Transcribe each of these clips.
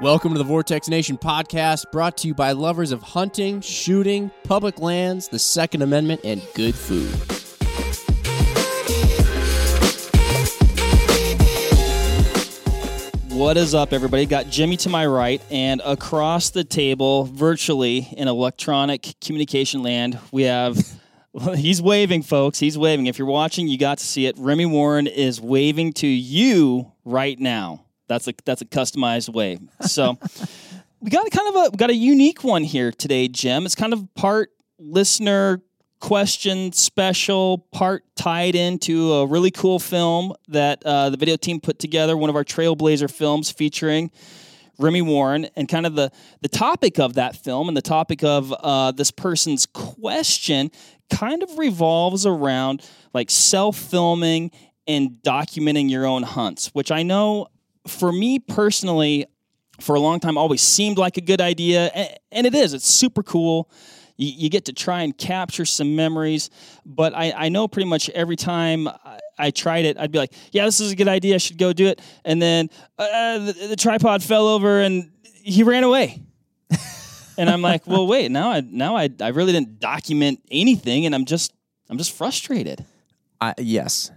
Welcome to the Vortex Nation podcast, brought to you by lovers of hunting, shooting, public lands, the Second Amendment, and good food. What is up, everybody? Got Jimmy to my right, and across the table, virtually in electronic communication land, we have. He's waving, folks. He's waving. If you're watching, you got to see it. Remi Warren is waving to you right now. That's a that's a customized way. So we got a kind of a got a unique one here today, Jim. It's kind of part listener question special, part tied into a really cool film that uh, the video team put together, one of our Trailblazer films featuring Remi Warren, and kind of the the topic of that film and the topic of uh, this person's question kind of revolves around like self filming and documenting your own hunts, which I know for me personally, for a long time, always seemed like a good idea, and it is. It's super cool you, you get to try and capture some memories. But I, know pretty much every time I, I, tried it, I'd be like, yeah, this is a good idea. I should go do it. And then uh, the, the tripod fell over and he ran away. and I'm like, well, wait, now I now I, I really didn't document anything, and I'm just I'm just frustrated. Uh, yes.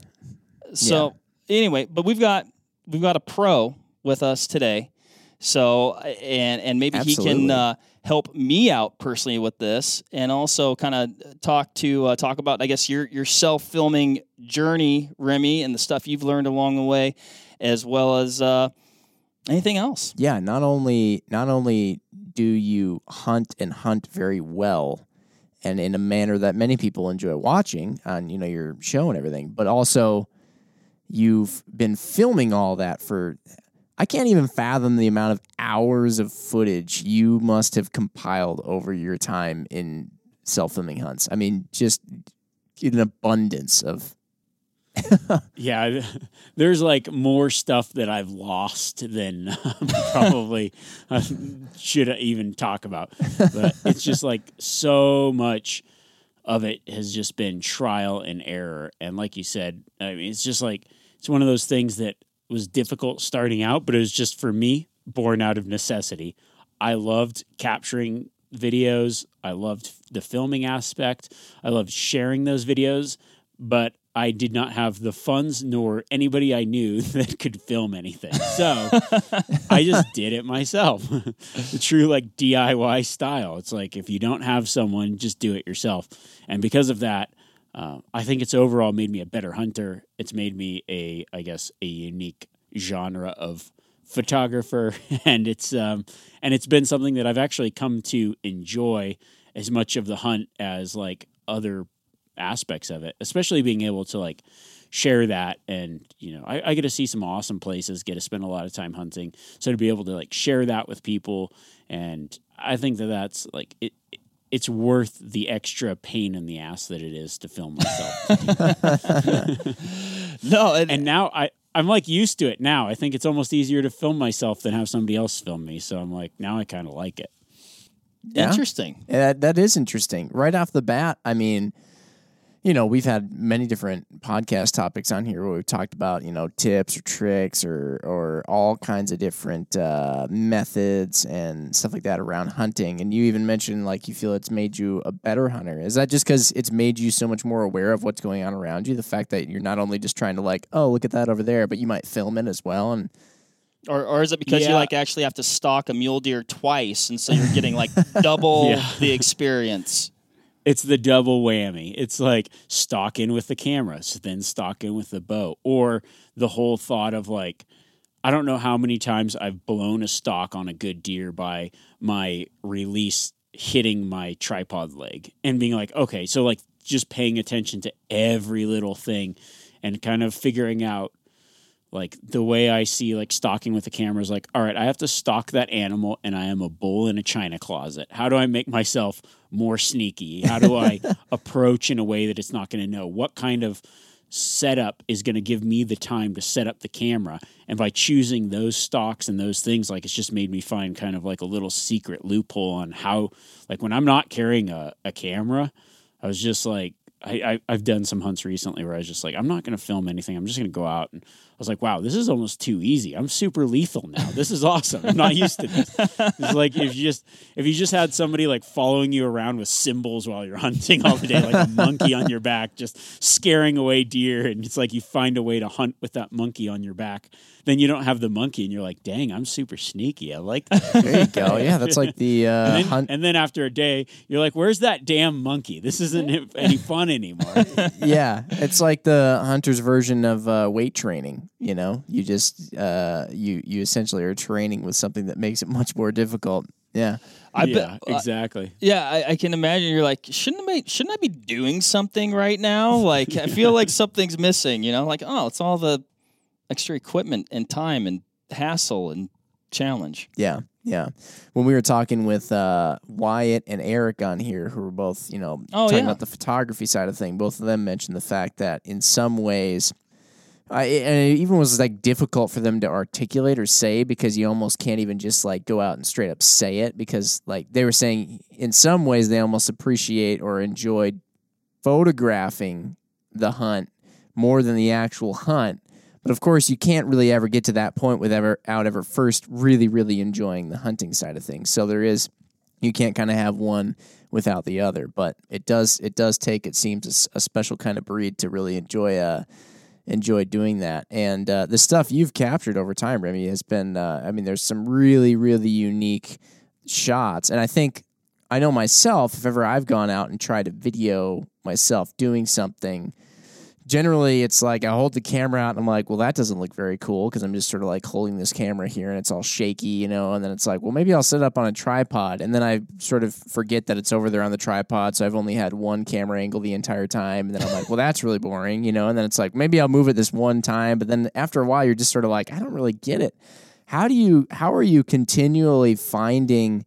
So yeah. anyway, but we've got we've got a pro with us today. So and and maybe Absolutely. he can uh, help me out personally with this, and also kind of talk to uh, talk about I guess your your self filming journey, Remi, and the stuff you've learned along the way, as well as uh, anything else. Yeah, not only not only do you hunt and hunt very well, and in a manner that many people enjoy watching on you know your show and everything, but also you've been filming all that for I can't even fathom the amount of hours of footage you must have compiled over your time in self filming hunts. I mean, just an abundance of. yeah, there's like more stuff that I've lost than probably should even talk about. But it's just like so much of it has just been trial and error. And like you said, I mean, it's just like it's one of those things that was difficult starting out, but it was just for me born out of necessity. I loved capturing videos. I loved the filming aspect. I loved sharing those videos, but I did not have the funds nor anybody I knew that could film anything. So I just did it myself. the true like DIY style. It's like if you don't have someone, just do it yourself. And because of that, uh, I think it's overall made me a better hunter. It's made me a, I guess, a unique genre of photographer, and it's um, and it's been something that I've actually come to enjoy as much of the hunt as like other aspects of it, especially being able to like share that and you know I, I, get to see some awesome places get to spend a lot of time hunting so to be able to like share that with people and i think that that's like it, it's worth the extra pain in the ass that it is to film myself. no, and, and, now I I'm like used to it now. I think it's almost easier to film myself than have somebody else film me. So I'm like now I kind of like it. Yeah. Interesting. Yeah, that is interesting. Right off the bat, I mean, you know, we've had many different podcast topics on here where we've talked about, you know, tips or tricks or or all kinds of different uh, methods and stuff like that around hunting. And you even mentioned like you feel it's made you a better hunter. Is that just because it's made you so much more aware of what's going on around you? The fact that you're not only just trying to like, oh, look at that over there, but you might film it as well and or, or is it because yeah. you like actually have to stalk a mule deer twice and so you're getting like double yeah. the experience it's the double whammy. It's like stock in with the cameras, then stock in with the bow, or the whole thought of like, I don't know how many times I've blown a stock on a good deer by my release hitting my tripod leg and being like, okay, so like just paying attention to every little thing and kind of figuring out like the way I see like stalking with the camera is like, all right, I have to stalk that animal and I am a bull in a china closet. How do I make myself more sneaky? How do I approach in a way that it's not going to know? What kind of setup is going to give me the time to set up the camera? And by choosing those stocks and those things, like it's just made me find kind of like a little secret loophole on how, like when I'm not carrying a, a camera, I was just like, I, I I've done some hunts recently where I was just like, I'm not going to film anything. I'm just going to go out and I was like, wow, this is almost too easy. I'm super lethal now. This is awesome. I'm not used to this. It's like if you just if you just had somebody like following you around with cymbals while you're hunting all the day, like a monkey on your back, just scaring away deer, and it's like you find a way to hunt with that monkey on your back. Then you don't have the monkey, and you're like, dang, I'm super sneaky. I like that. There you go. Yeah, that's like the uh, And then, hunt. and then after a day, you're like, "Where's that damn monkey? This isn't any fun anymore." yeah, it's like the hunter's version of uh, weight training. You know, you just uh, you you essentially are training with something that makes it much more difficult. Yeah, I yeah, bet. uh, exactly. Yeah, I, I can imagine. You're like, shouldn't I? Shouldn't I be doing something right now? Like, I feel like something's missing. You know, like, oh, it's all the extra equipment and time and hassle and challenge. yeah, yeah. When we were talking with uh, Wyatt and Erik on here, who were both you know Oh, talking yeah. about the photography side of thing, both of them mentioned the fact that in some ways. I, and it even was like difficult for them to articulate or say because you almost can't even just like go out and straight up say it because like they were saying in some ways they almost appreciate or enjoyed photographing the hunt more than the actual hunt. But of course, you can't really ever get to that point without ever first really, really enjoying the hunting side of things. So there is, you can't kind of have one without the other. But it does, it does take, it seems, a, special kind of breed to really enjoy, uh, enjoy doing that. And uh, the stuff you've captured over time, Remi, has been, uh, I mean, there's some really, really unique shots. And I think I know myself, if ever I've gone out and tried to video myself doing something, generally it's like I hold the camera out and I'm like, well, that doesn't look very cool because I'm just sort of like holding this camera here and it's all shaky, you know. And then it's like, well, maybe I'll set it up on a tripod. And then I sort of forget that it's over there on the tripod. So I've only had one camera angle the entire time. And then I'm like, well, that's really boring, you know. And then it's like, maybe I'll move it this one time. But then after a while, you're just sort of like, I don't really get it. How do you, how are you continually finding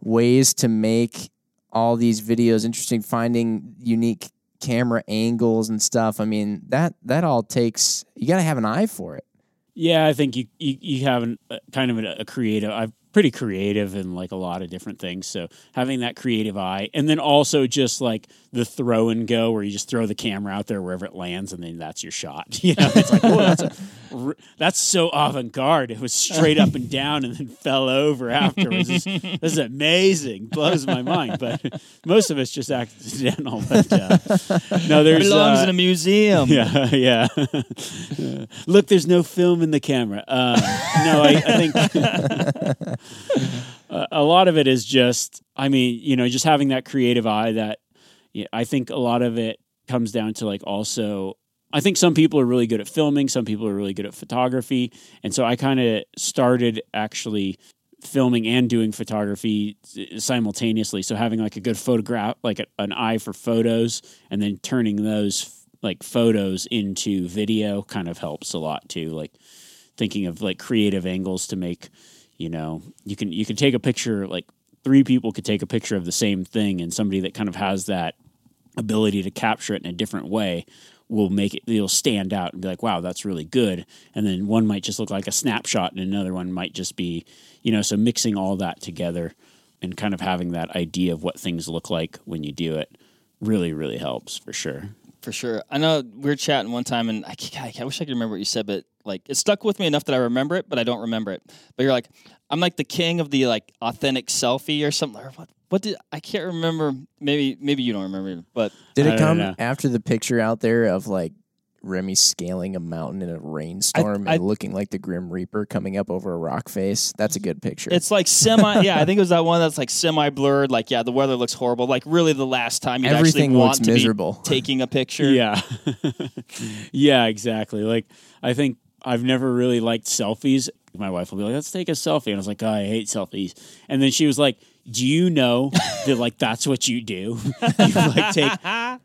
ways to make all these videos interesting, finding unique camera angles and stuff. I mean, that that all takes you got to have an eye for it. Yeah, I think you you, you have an, uh, kind of a, a creative. I'm pretty creative in like a lot of different things. So having that creative eye, and then also just like the throw and go, where you just throw the camera out there wherever it lands, and then that's your shot. You know, it's like, oh, that's a, r- that's so avant garde. It was straight up and down, and then fell over afterwards. This, this is amazing. Blows my mind. But most of it's just accidental. But uh, no, there's Belongs uh, in a museum. yeah, yeah. Look, there's no film in the camera. Um, no, I, I think a lot of it is just, I mean, you know, just having that creative eye. That yeah, I think a lot of it comes down to like also. I think some people are really good at filming. Some people are really good at photography, and so I kind of started actually filming and doing photography simultaneously. So having like a good photograph, like a, an eye for photos, and then turning those like photos into video kind of helps a lot too. Like thinking of like creative angles to make, you know, you can you can take a picture like three people could take a picture of the same thing, and somebody that kind of has that ability to capture it in a different way will make it it'll stand out and be like wow that's really good and then one might just look like a snapshot and another one might just be you know so mixing all that together and kind of having that idea of what things look like when you do it really really helps for sure For sure. I know we were chatting one time, and I, God, I wish I could remember what you said, but like it stuck with me enough that I remember it, but I don't remember it. But you're like, I'm like the king of the like authentic selfie or something. Or what? What did I can't remember? Maybe maybe you don't remember, but Did it come know. after the picture out there of like Remi scaling a mountain in a rainstorm I- and looking like the Grim Reaper coming up over a rock face? That's a good picture. it's like semi. yeah, I think it was that one that's like semi blurred. Like yeah, the weather looks horrible. Like really, the last time you Everything actually want looks to miserable. be taking a picture. Yeah. yeah, exactly. Like I think I've never really liked selfies. My wife will be like, "Let's take a selfie," and I was like, oh, "I hate selfies." And then she was like, "Do you know that like that's what you do? you like take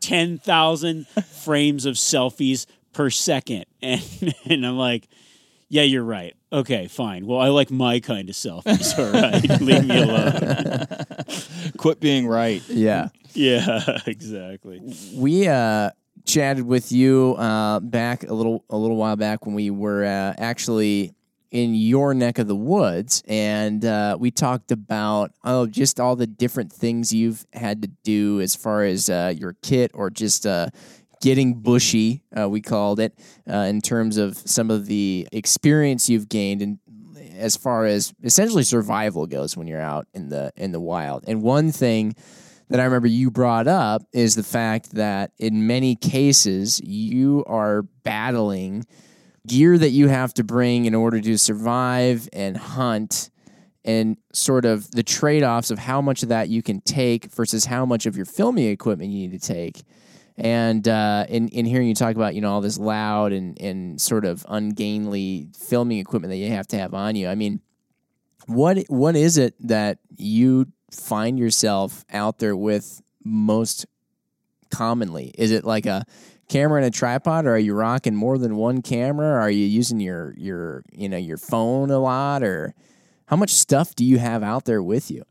ten thousand frames of selfies per second. And and I'm like, "Yeah, you're right. Okay, fine. Well, I like my kind of selfies. All right, leave me alone." Quit being right. yeah. Yeah, exactly. we uh, chatted with you uh, back a little a little while back when we were uh, actually in your neck of the woods, and uh, we talked about oh, just all the different things you've had to do as far as uh, your kit or just uh, getting bushy. Uh, we called it in terms of some of the experience you've gained and as far as essentially survival goes when you're out in the in the wild. And one thing that I remember you brought up is the fact that in many cases you are battling gear that you have to bring in order to survive and hunt and sort of the trade-offs of how much of that you can take versus how much of your filming equipment you need to take. And uh, in, in hearing you talk about you know all this loud and, and sort of ungainly filming equipment that you have to have on you i mean what what is it that you find yourself out there with most commonly? Is it like a camera and a tripod, or are you rocking more than one camera? Are you using your your you know your phone a lot, or how much stuff do you have out there with you?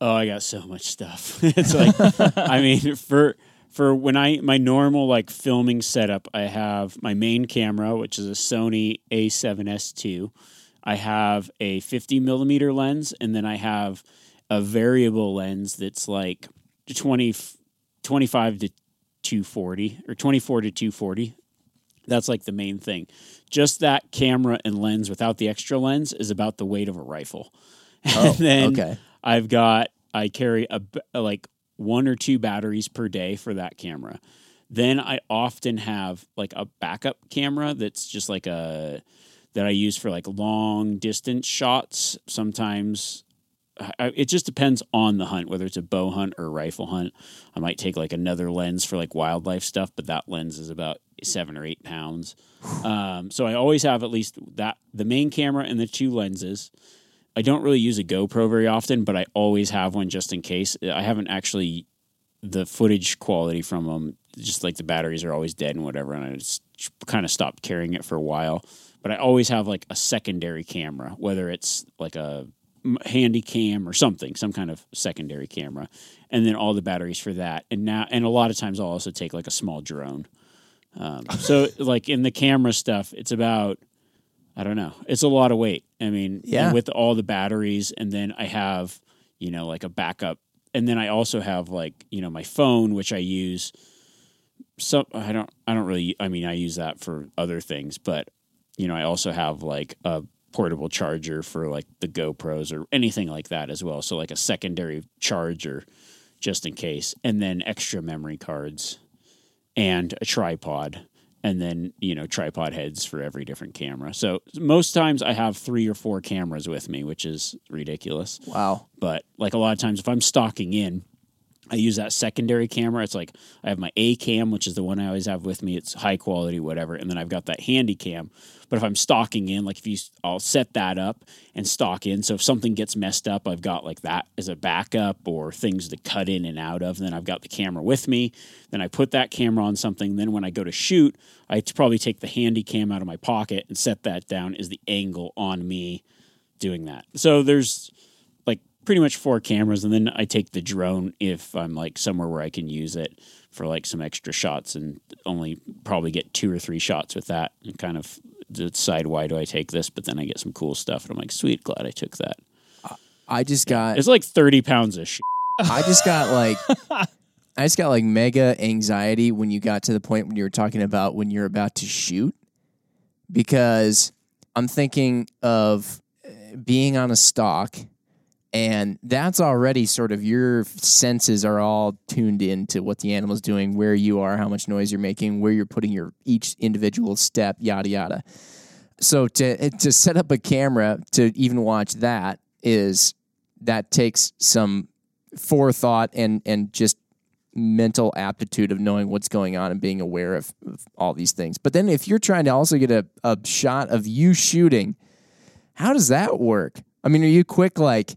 Oh, I got so much stuff. it's like I mean for for when I my normal like filming setup, I have my main camera, which is a Sony A7S2. I have a 50 millimeter lens, and then I have a variable lens that's like 20, 25 to 240 or 24 to 240. That's like the main thing. Just that camera and lens without the extra lens is about the weight of a rifle. Oh, and then okay. I've got I carry a like one or two batteries per day for that camera. Then I often have like a backup camera that's just like a that I use for like long distance shots. Sometimes it just depends on the hunt, whether it's a bow hunt or a rifle hunt. I might take like another lens for like wildlife stuff, but that lens is about seven or eight pounds. Um, so I always have at least that the main camera and the two lenses. I don't really use a GoPro very often, but I always have one just in case. I haven't actually the footage quality from them, just like the batteries are always dead and whatever, and I just kind of stopped carrying it for a while. But I always have like a secondary camera, whether it's like a handy cam or something, some kind of secondary camera, and then all the batteries for that. And now, and a lot of times I'll also take like a small drone. Um, so like in the camera stuff, it's about I don't know, it's a lot of weight. I mean, Yeah. with all the batteries, and then I have you know like a backup, and then I also have like you know my phone, which I use. So I don't I don't really I mean I use that for other things, but you know I also have like a portable charger for like the GoPros or anything like that as well. So like a secondary charger just in case, and then extra memory cards and a tripod. And then, you know, tripod heads for every different camera. So most times I have three or four cameras with me, which is ridiculous. Wow. But like a lot of times if I'm stalking in, I use that secondary camera. It's like I have my A cam, which is the one I always have with me. It's high quality, whatever. And then I've got that handy cam. But if I'm stalking in, like if you, I'll set that up and stalk in. So if something gets messed up, I've got like that as a backup or things to cut in and out of. Then I've got the camera with me. Then I put that camera on something. Then when I go to shoot, I probably take the handy cam out of my pocket and set that down as the angle on me doing that. So there's pretty much four cameras, and then I take the drone if I'm like somewhere where I can use it for like some extra shots, and only probably get two or three shots with that, and kind of decide why do I take this, but then I get some cool stuff, and I'm like, sweet, glad I took that. I just got It's like thirty pounds of shit. I just got like I just got like mega anxiety when you got to the point when you were talking about when you're about to shoot because I'm thinking of uh, being on a stalk and that's already sort of your senses are all tuned in to what the animal's doing, where you are, how much noise you're making, where you're putting your each individual step, yada yada. So to to set up a camera to even watch that is that takes some forethought and and just mental aptitude of knowing what's going on and being aware of, of all these things. But then if you're trying to also get a, a shot of you shooting, how does that work? I mean, are you quick like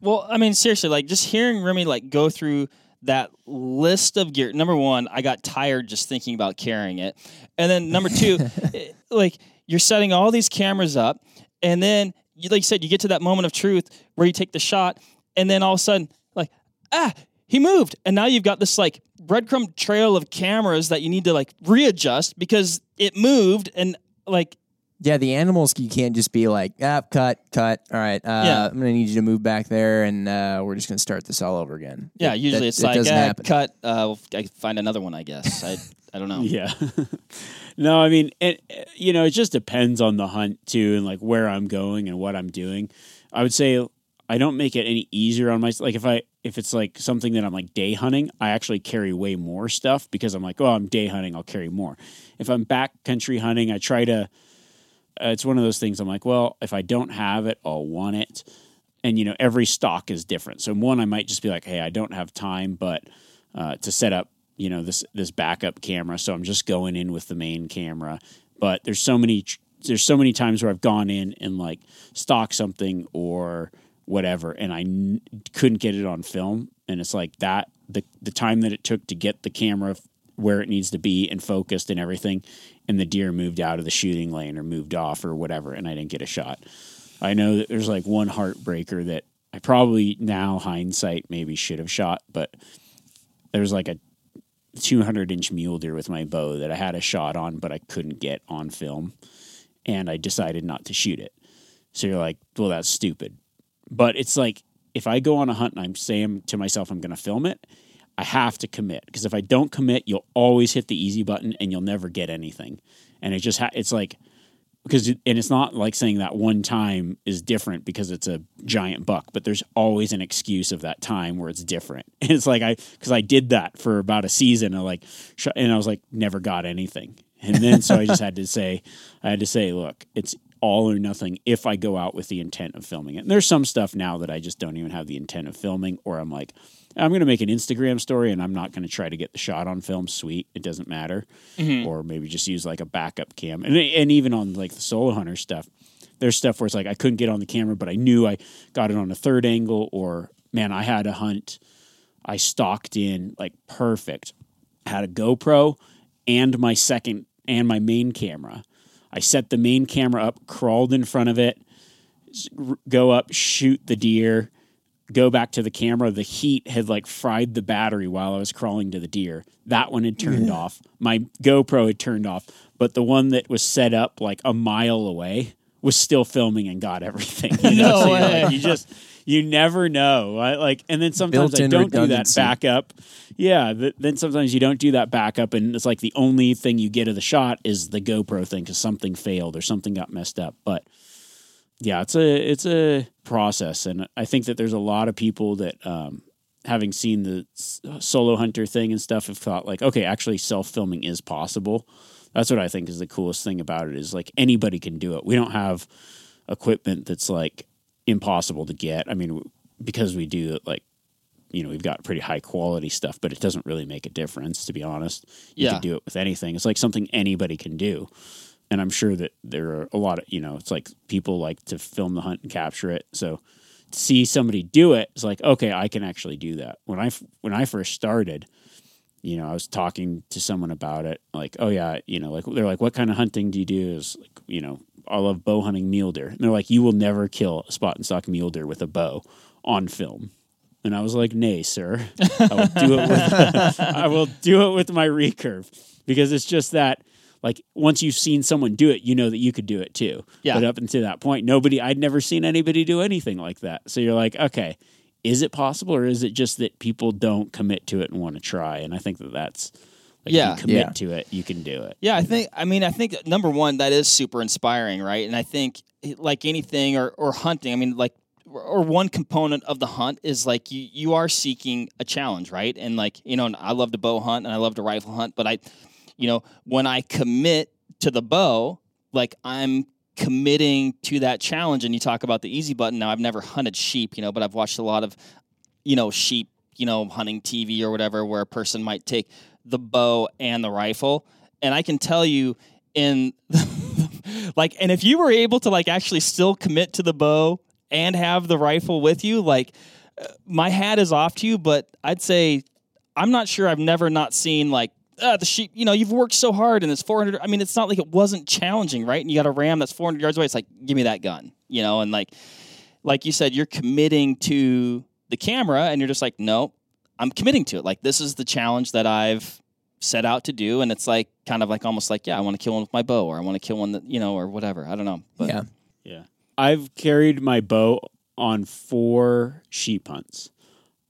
Well, I mean, seriously, like just hearing Remi like go through that list of gear. Number one, I got tired just thinking about carrying it, and then number two, it- like you're setting all these cameras up, and then you, like you said, you get to that moment of truth where you take the shot, and then all of a sudden, like ah, he moved, and now you've got this like breadcrumb trail of cameras that you need to like readjust because it moved, and like Yeah, the animals you can't just be like, ah, cut, cut. All right, uh, Yeah. I'm gonna need you to move back there, and uh, we're just gonna start this all over again. Yeah, It- usually that- it's it like doesn't eh, happen. cut. Uh, I find another one. I guess. I I don't know. Yeah. no, I mean, it, you know, it just depends on the hunt too, and like where I'm going and what I'm doing. I would say I don't make it any easier on myself. Like if I if it's like something that I'm like day hunting, I actually carry way more stuff because I'm like, oh, I'm day hunting, I'll carry more. If I'm backcountry hunting, I try to. Uh, it's one of those things. I'm like, well, if I don't have it, I'll want it. And you know, every stock is different. So one, I might just be like, hey, I don't have time, but uh, to set up, you know, this this backup camera. So I'm just going in with the main camera. But there's so many there's so many times where I've gone in and like stock something or whatever, and I n- couldn't get it on film, and it's like that the the time that it took to get the camera where it needs to be and focused and everything, and the deer moved out of the shooting lane or moved off or whatever, and I didn't get a shot. I know that there's like one heartbreaker that I probably now hindsight maybe should have shot, but there's like a 200 inch mule deer with my bow that I had a shot on, but I couldn't get on film, and I decided not to shoot it. So you're like, well, that's stupid. But it's like if I go on a hunt and I'm saying to myself I'm going to film it, I have to commit because if I don't commit, you'll always hit the easy button and you'll never get anything. And it just ha- it's like because it, and it's not like saying that one time is different because it's a giant buck, but there's always an excuse of that time where it's different. And it's like I because I did that for about a season, and like and I was like never got anything, and then so I just had to say I had to say, look, it's all or nothing if I go out with the intent of filming it. And there's some stuff now that I just don't even have the intent of filming, or I'm like, I'm going to make an Instagram story and I'm not going to try to get the shot on film. Sweet, it doesn't matter. Mm-hmm. Or maybe just use like a backup cam. And and even on like the solo hunter stuff, there's stuff where it's like I couldn't get on the camera, but I knew I got it on a third angle. Or man, I had a hunt. I stalked in like perfect. Had a GoPro and my second and my main camera. I set the main camera up, crawled in front of it, go up, shoot the deer, go back to the camera. The heat had like fried the battery while I was crawling to the deer. That one had turned off. My GoPro had turned off, but the one that was set up like a mile away was still filming and got everything. You know? No So way. like, you just you never know. I, like, and then sometimes I Built-in don't do that backup. Yeah, th- then sometimes you don't do that backup, and it's like the only thing you get of the shot is the GoPro thing because something failed or something got messed up. But yeah, it's a it's a process, and I think that there's a lot of people that, um, having seen the solo hunter thing and stuff, have thought like, okay, actually, self filming is possible. That's what I think is the coolest thing about it is like anybody can do it. We don't have equipment that's like impossible to get. I mean, because we do like you know we've got pretty high quality stuff, but it doesn't really make a difference to be honest. You Yeah. can do it with anything. It's like something anybody can do. And I'm sure that there are a lot of you know, it's like people like to film the hunt and capture it. So to see somebody do it, it's like okay, I can actually do that. When I when I first started, you know, I was talking to someone about it, like, oh yeah, you know, like they're like, what kind of hunting do you do? Is like, you know, I love bow hunting mule deer. And they're like, you will never kill a spot and stalk mule deer with a bow on film. And I was like, nay, sir, I will do it with I will do it with my recurve because it's just that. Like once you've seen someone do it, you know that you could do it too. Yeah. But up until that point, nobody I'd never seen anybody do anything like that. So you're like, okay, is it possible or is it just that people don't commit to it and want to try and i think that that's like Yeah. if you commit Yeah. to it you can do it Yeah, I think. I mean, I think number one that is super inspiring, right? And I think like anything or or hunting, I mean, like or one component of the hunt is like you you are seeking a challenge, right? And like you know, I love to bow hunt and I love to rifle hunt, but I, you know, when I commit to the bow, like I'm committing to that challenge. And you talk about the easy button. Now I've never hunted sheep, you know, but I've watched a lot of, you know, sheep, you know, hunting TV or whatever, where a person might take the bow and the rifle. And I can tell you in like and if you were able to like actually still commit to the bow and have the rifle with you, like uh, my hat is off to you, but I'd say I'm not sure I've never not seen like uh, the sheep, you know, you've worked so hard and it's 400. I mean, it's not like it wasn't challenging, right? And you got a ram that's 400 yards away. It's like, give me that gun, you know, and like, like you said, you're committing to the camera and you're just like, no, I'm committing to it. Like, this is the challenge that I've set out to do, and it's like kind of like almost like yeah, I want to kill one with my bow, or I want to kill one that you know, or whatever. I don't know, but yeah. Yeah. I've carried my bow on four sheep hunts.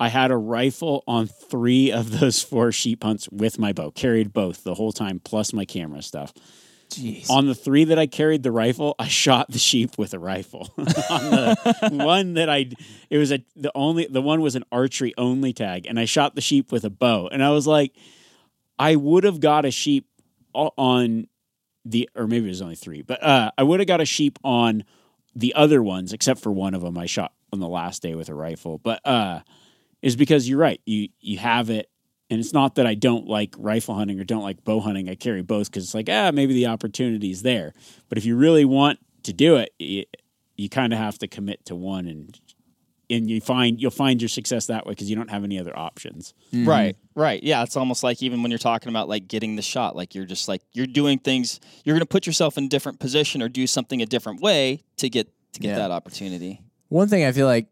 I had a rifle on three of those four sheep hunts with my bow, carried both the whole time, plus my camera stuff. Jeez. On the three that I carried the rifle, I shot the sheep with a rifle. on the one that I, it was a the only the one was an archery only tag, and I shot the sheep with a bow. And I was like, I would have got a sheep on the, or maybe it was only three, but uh, I would have got a sheep on the other ones, except for one of them I shot on the last day with a rifle. But uh, is because you're right. You you have it, and it's not that I don't like rifle hunting or don't like bow hunting. I carry both because it's like ah maybe the opportunity is there. But if you really want to do it, you, you kind of have to commit to one and. And you find you'll find your success that way because you don't have any other options. Mhm. Right, right. Yeah, it's almost like even when you're talking about like getting the shot, like you're just like you're doing things. You're going to put yourself in a different position or do something a different way to get to get Yeah. that opportunity. One thing I feel like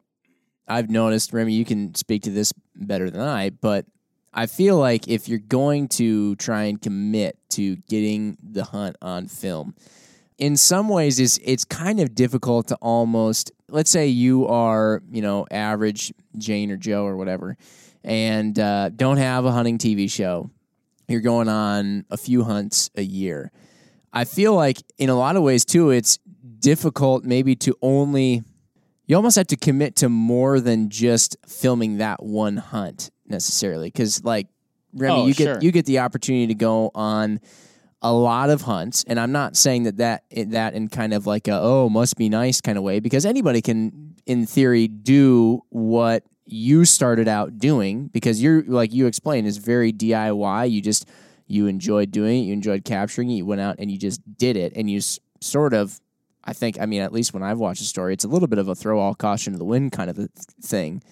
I've noticed, Remi, you can speak to this better than I, but I feel like if you're going to try and commit to getting the hunt on film, in some ways it's it's kind of difficult to almost let's say you are, you know, average Jane or Joe or whatever, and uh, don't have a hunting TV show. You're going on a few hunts a year. I feel like in a lot of ways too, it's difficult maybe to only you almost have to commit to more than just filming that one hunt necessarily because like Remi, Oh, you get sure. you get the opportunity to go on a lot of hunts and i'm not saying that that that in kind of like a oh must be nice kind of way because anybody can in theory do what you started out doing because you're like you explained is very diy you just you enjoyed doing it you enjoyed capturing it you went out and you just did it and you s- sort of i think i mean at least when i've watched the story it's a little bit of a throw all caution to the wind kind of a thing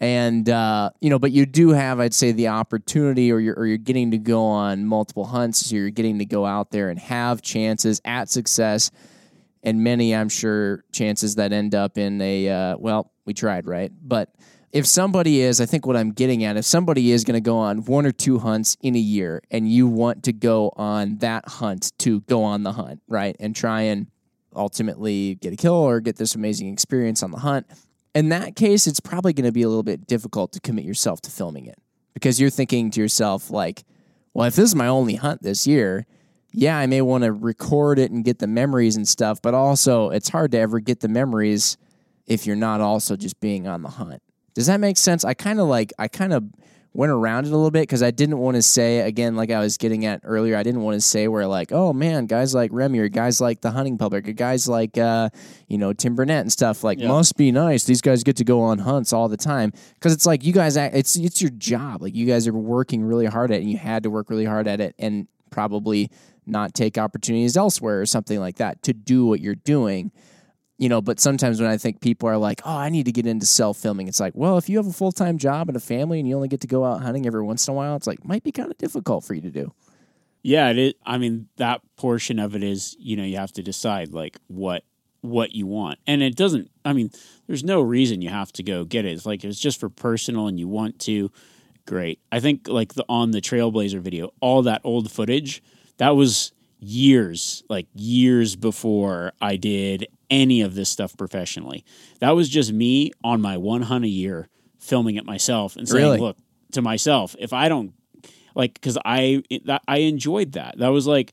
and uh, you know, but you do have, I'd say, the opportunity, or you're or you're getting to go on multiple hunts. So you're getting to go out there and have chances at success, and many, I'm sure, chances that end up in a uh, well, we tried, right? But if somebody is, I think what I'm getting at, if somebody is going to go on one or two hunts in a year, and you want to go on that hunt to go on the hunt, right, and try and ultimately get a kill or get this amazing experience on the hunt in that case, it's probably going to be a little bit difficult to commit yourself to filming it because you're thinking to yourself, like, well, if this is my only hunt this year, yeah, I may want to record it and get the memories and stuff, but also it's hard to ever get the memories if you're not also just being on the hunt. Does that make sense? I kind of like, I kind of went around it a little bit because I didn't want to say, again, like I was getting at earlier, I didn't want to say where, like, oh man, guys like Remi or guys like the hunting public or guys like, uh, you know, Tim Burnett and stuff, like, Yeah. must be nice. These guys get to go on hunts all the time because it's like you guys, act, it's it's your job. Like you guys are working really hard at it, and you had to work really hard at it, and probably not take opportunities elsewhere or something like that to do what you're doing. You know, but sometimes when I think people are like, "Oh, I need to get into self filming," it's like, well, if you have a full time job and a family, and you only get to go out hunting every once in a while, it's like might be kind of difficult for you to do. Yeah, it is. I mean, that portion of it is, you know, you have to decide like what what you want, and it doesn't. I mean, there's no reason you have to go get it. It's like it's just for personal and you want to. Great. I think like the on the Trailblazer video, all that old footage that was years, like years before I did any of this stuff professionally. That was just me on my one hunt a year filming it myself and saying, Really? look, to myself, if I don't like because I that I enjoyed that. That was like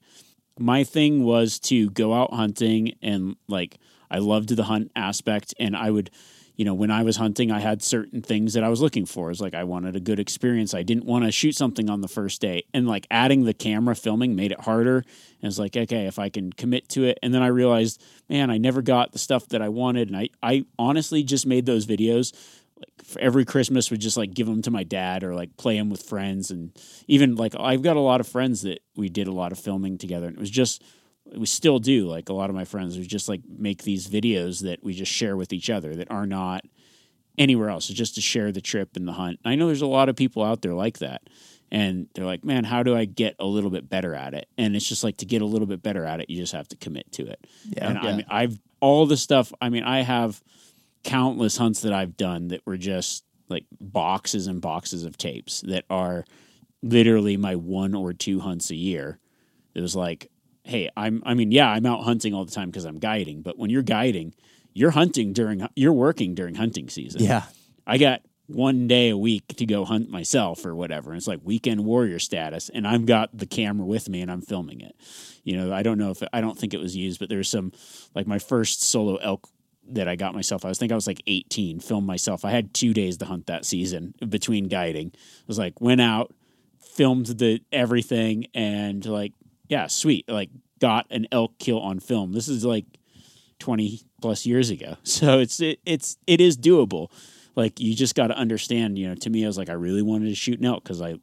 my thing was to go out hunting and like I loved the hunt aspect and I would you know when I was hunting I had certain things that I was looking for. It's like I wanted a good experience. I didn't want to shoot something on the first day and like adding the camera filming made it harder. And it's like okay, if I can commit to it and then I realized, man, I never got the stuff that I wanted and I I honestly just made those videos like every Christmas would just like give them to my dad or like play them with friends and even like I've got a lot of friends that we did a lot of filming together and it was just we still do like a lot of my friends we just like make these videos that we just share with each other that are not anywhere else. It's just to share the trip and the hunt. I know there's a lot of people out there like that and they're like man how do I get a little bit better at it? And it's just like to get a little bit better at it you just have to commit to it. Yeah. and I mean I've all the stuff I mean I have countless hunts that I've done that were just like boxes and boxes of tapes that are literally my one or two hunts a year. It was like, hey, I'm I mean, yeah, I'm out hunting all the time because I'm guiding, but when you're guiding, you're hunting during you're working during hunting season. Yeah. I got one day a week to go hunt myself or whatever. And it's like weekend warrior status, and I've got the camera with me and I'm filming it. You know, I don't know if I don't think it was used, but there's some like my first solo elk that I got myself. I was think I was like 18, filmed myself. I had two days to hunt that season between guiding. I was like went out, filmed the everything, and like yeah, sweet. Like got an elk kill on film. This is like 20 plus years ago. So it's it, it's it is doable. Like you just got to understand, you know, to me I was like I really wanted to shoot an elk cuz I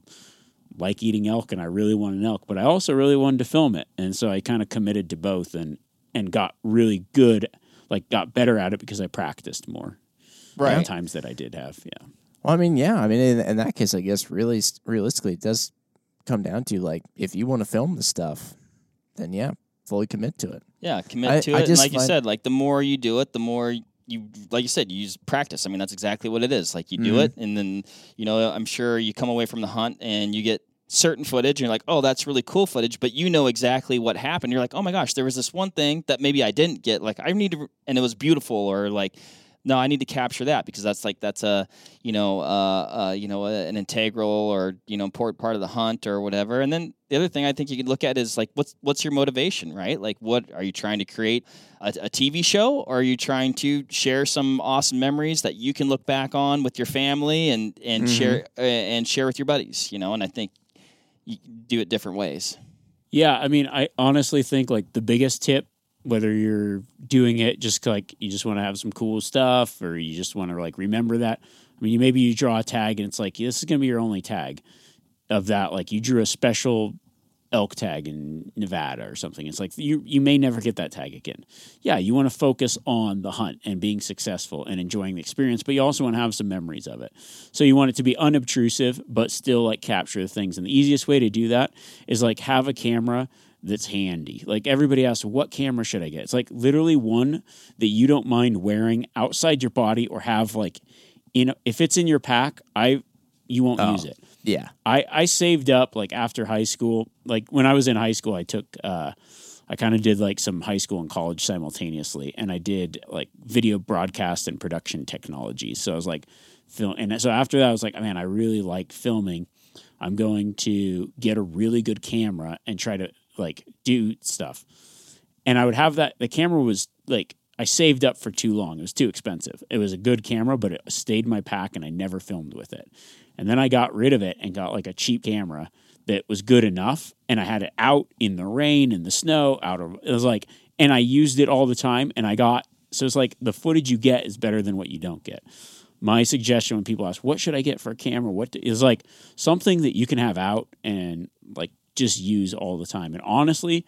like eating elk and I really want an elk, but I also really wanted to film it. And so I kind of committed to both and and got really good, like got better at it because I practiced more. Right. The times that I did have, yeah. Well, I mean, yeah. I mean, in, in that case, I guess really realistically, it does come down to like if you want to film the stuff, then yeah, fully commit to it. Yeah, commit I- to I it. And like you said, like the more you do it, the more you, like you said, you use practice. I mean, that's exactly what it is. Like you do Mhm. it, and then you know, I'm sure you come away from the hunt and you get certain footage, and you're like, oh, that's really cool footage, but you know exactly what happened. You're like, oh my gosh, there was this one thing that maybe I didn't get. Like I need to, and it was beautiful, or like. No, I need to capture that because that's like that's a you know uh, uh, you know an integral or you know important part of the hunt or whatever. And then the other thing I think you could look at is like what's what's your motivation, right? Like what are you trying to create a, a TV show, or are you trying to share some awesome memories that you can look back on with your family and and Mhm. share uh, and share with your buddies? You know, and I think you do it different ways. Yeah, I mean, I honestly think like the biggest tip, whether you're doing it just like you just want to have some cool stuff or you just want to like remember that. I mean, you maybe you draw a tag and it's like this is going to be your only tag of that. Like you drew a special elk tag in Nevada or something. It's like you you may never get that tag again. Yeah, you want to focus on the hunt and being successful and enjoying the experience, but you also want to have some memories of it. So you want it to be unobtrusive, but still like capture the things. And the easiest way to do that is like have a camera that's handy. Like everybody asks, what camera should I get? It's like literally one that you don't mind wearing outside your body or have like in if it's in your pack, I you won't Oh. use it. Yeah. I, I saved up like after high school. Like when I was in high school, I took uh, I kind of did like some high school and college simultaneously, and I did like video broadcast and production technology. So I was like film, and so after that, I was like, man, I really like filming. I'm going to get a really good camera and try to like do stuff. And I would have that. The camera was like I saved up for too long. It was too expensive. It was a good camera, but it stayed in my pack, and I never filmed with it. And then I got rid of it and got like a cheap camera that was good enough. And I had it out in the rain and the snow. Out of it was like, and I used it all the time. And I got so it's like the footage you get is better than what you don't get. My suggestion when people ask, "What should I get for a camera?" What is like something that you can have out and like just use all the time. And honestly,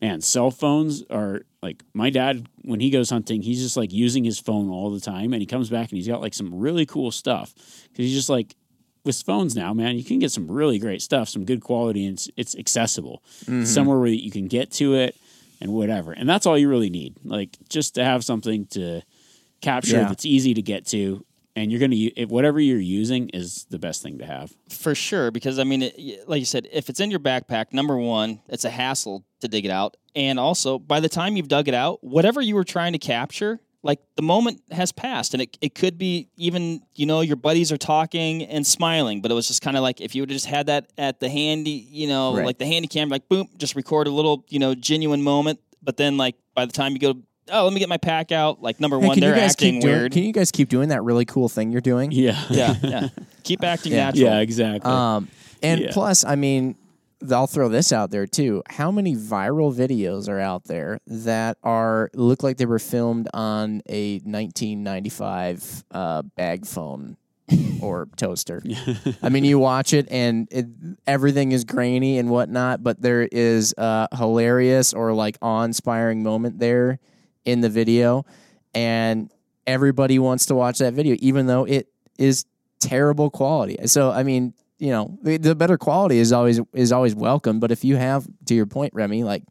man, cell phones are like my dad when he goes hunting, he's just like using his phone all the time, and he comes back and he's got like some really cool stuff because he's just like with phones now, man, you can get some really great stuff, some good quality, and it's, it's accessible mm-hmm. somewhere where you can get to it and whatever. And that's all you really need, like just to have something to capture Yeah. that's easy to get to. And you're gonna u- if whatever you're using is the best thing to have. For sure, because I mean, it, like you said, if it's in your backpack, number one, it's a hassle to dig it out, and also by the time you've dug it out, whatever you were trying to capture, like the moment has passed, and it it could be even you know your buddies are talking and smiling, but it was just kind of like if you would have just had that at the handy, you know, Right. like the handy cam, like boom, just record a little, you know, genuine moment, but then like by the time you go, oh, let me get my pack out, like number Hey, one, can you they're guys acting keep doing? weird. Can you guys keep doing that really cool thing you're doing? Yeah, yeah, yeah, keep acting Yeah. natural. yeah, exactly. Um, and Yeah. plus, I mean, I'll throw this out there too. How many viral videos are out there that are look like they were filmed on a 1995 uh, bag phone or toaster? I mean, you watch it and it, everything is grainy and whatnot, but there is a hilarious or like awe-inspiring moment there in the video, and everybody wants to watch that video, even though it is terrible quality. So, I mean, you know, the, the better quality is always is always welcome. But if you have, to your point, Remi, like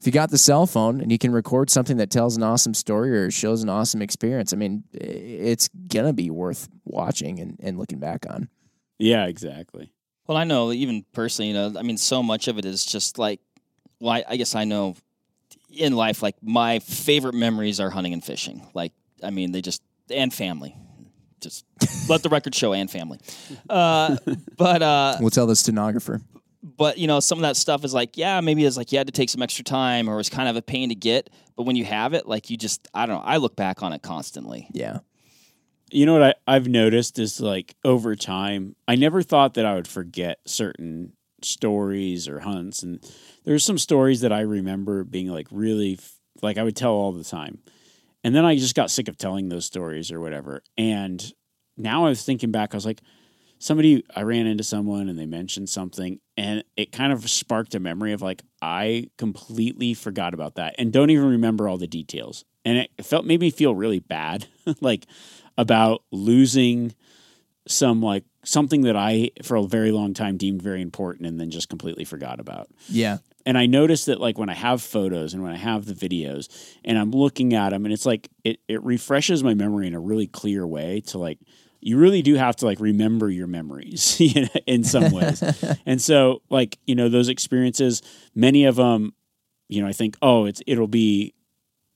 if you got the cell phone and you can record something that tells an awesome story or shows an awesome experience, I mean, it's gonna be worth watching and, and looking back on. yeah, exactly. Well, I know even personally, you know, I mean, so much of it is just like, well, I, I guess I know in life, like my favorite memories are hunting and fishing. Like, I mean, they just and family. Just let the record show and family. Uh, but uh, We'll tell the stenographer. but you know, some of that stuff is like, yeah, maybe it's like you had to take some extra time or it was kind of a pain to get. But when you have it, like you just, I don't know, I look back on it constantly. Yeah. You know what I, I've noticed is like over time, I never thought that I would forget certain stories or hunts. And there's some stories that I remember being like really, like I would tell all the time. And then I just got sick of telling those stories or whatever. And now I was thinking back, I was like, somebody, I ran into someone and they mentioned something and it kind of sparked a memory of like, I completely forgot about that and don't even remember all the details. And it felt, made me feel really bad. like, about losing some like something that I for a very long time deemed very important and then just completely forgot about. Yeah. And I noticed that like when I have photos and when I have the videos and I'm looking at them and it's like it it refreshes my memory in a really clear way to like you really do have to like remember your memories you know, in some ways. and so like, you know, those experiences, many of them, you know, I think, oh, it's it'll be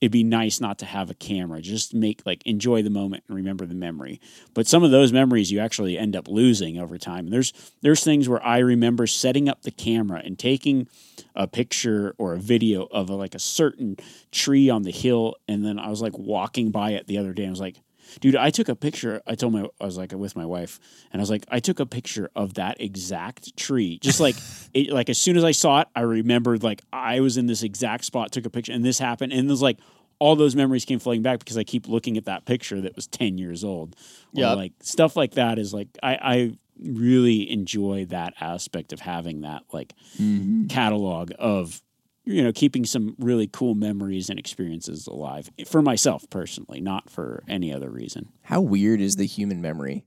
it'd be nice not to have a camera just make like enjoy the moment and remember the memory. But some of those memories you actually end up losing over time. There's there's things where i remember setting up the camera and taking a picture or a video of a, like a certain tree on the hill and then i was like walking by it the other day and i was like dude i took a picture i told my i was like with my wife and i was like i took a picture of that exact tree. Just like it like as soon as i saw it i remembered like i was in this exact spot took a picture and this happened and it was like all those memories came flooding back because i keep looking at that picture that was 10 years old. Yeah, like stuff like that is like i i really enjoy that aspect of having that like mm-hmm. catalog of you know keeping some really cool memories and experiences alive for myself personally not for any other reason How weird is the human memory?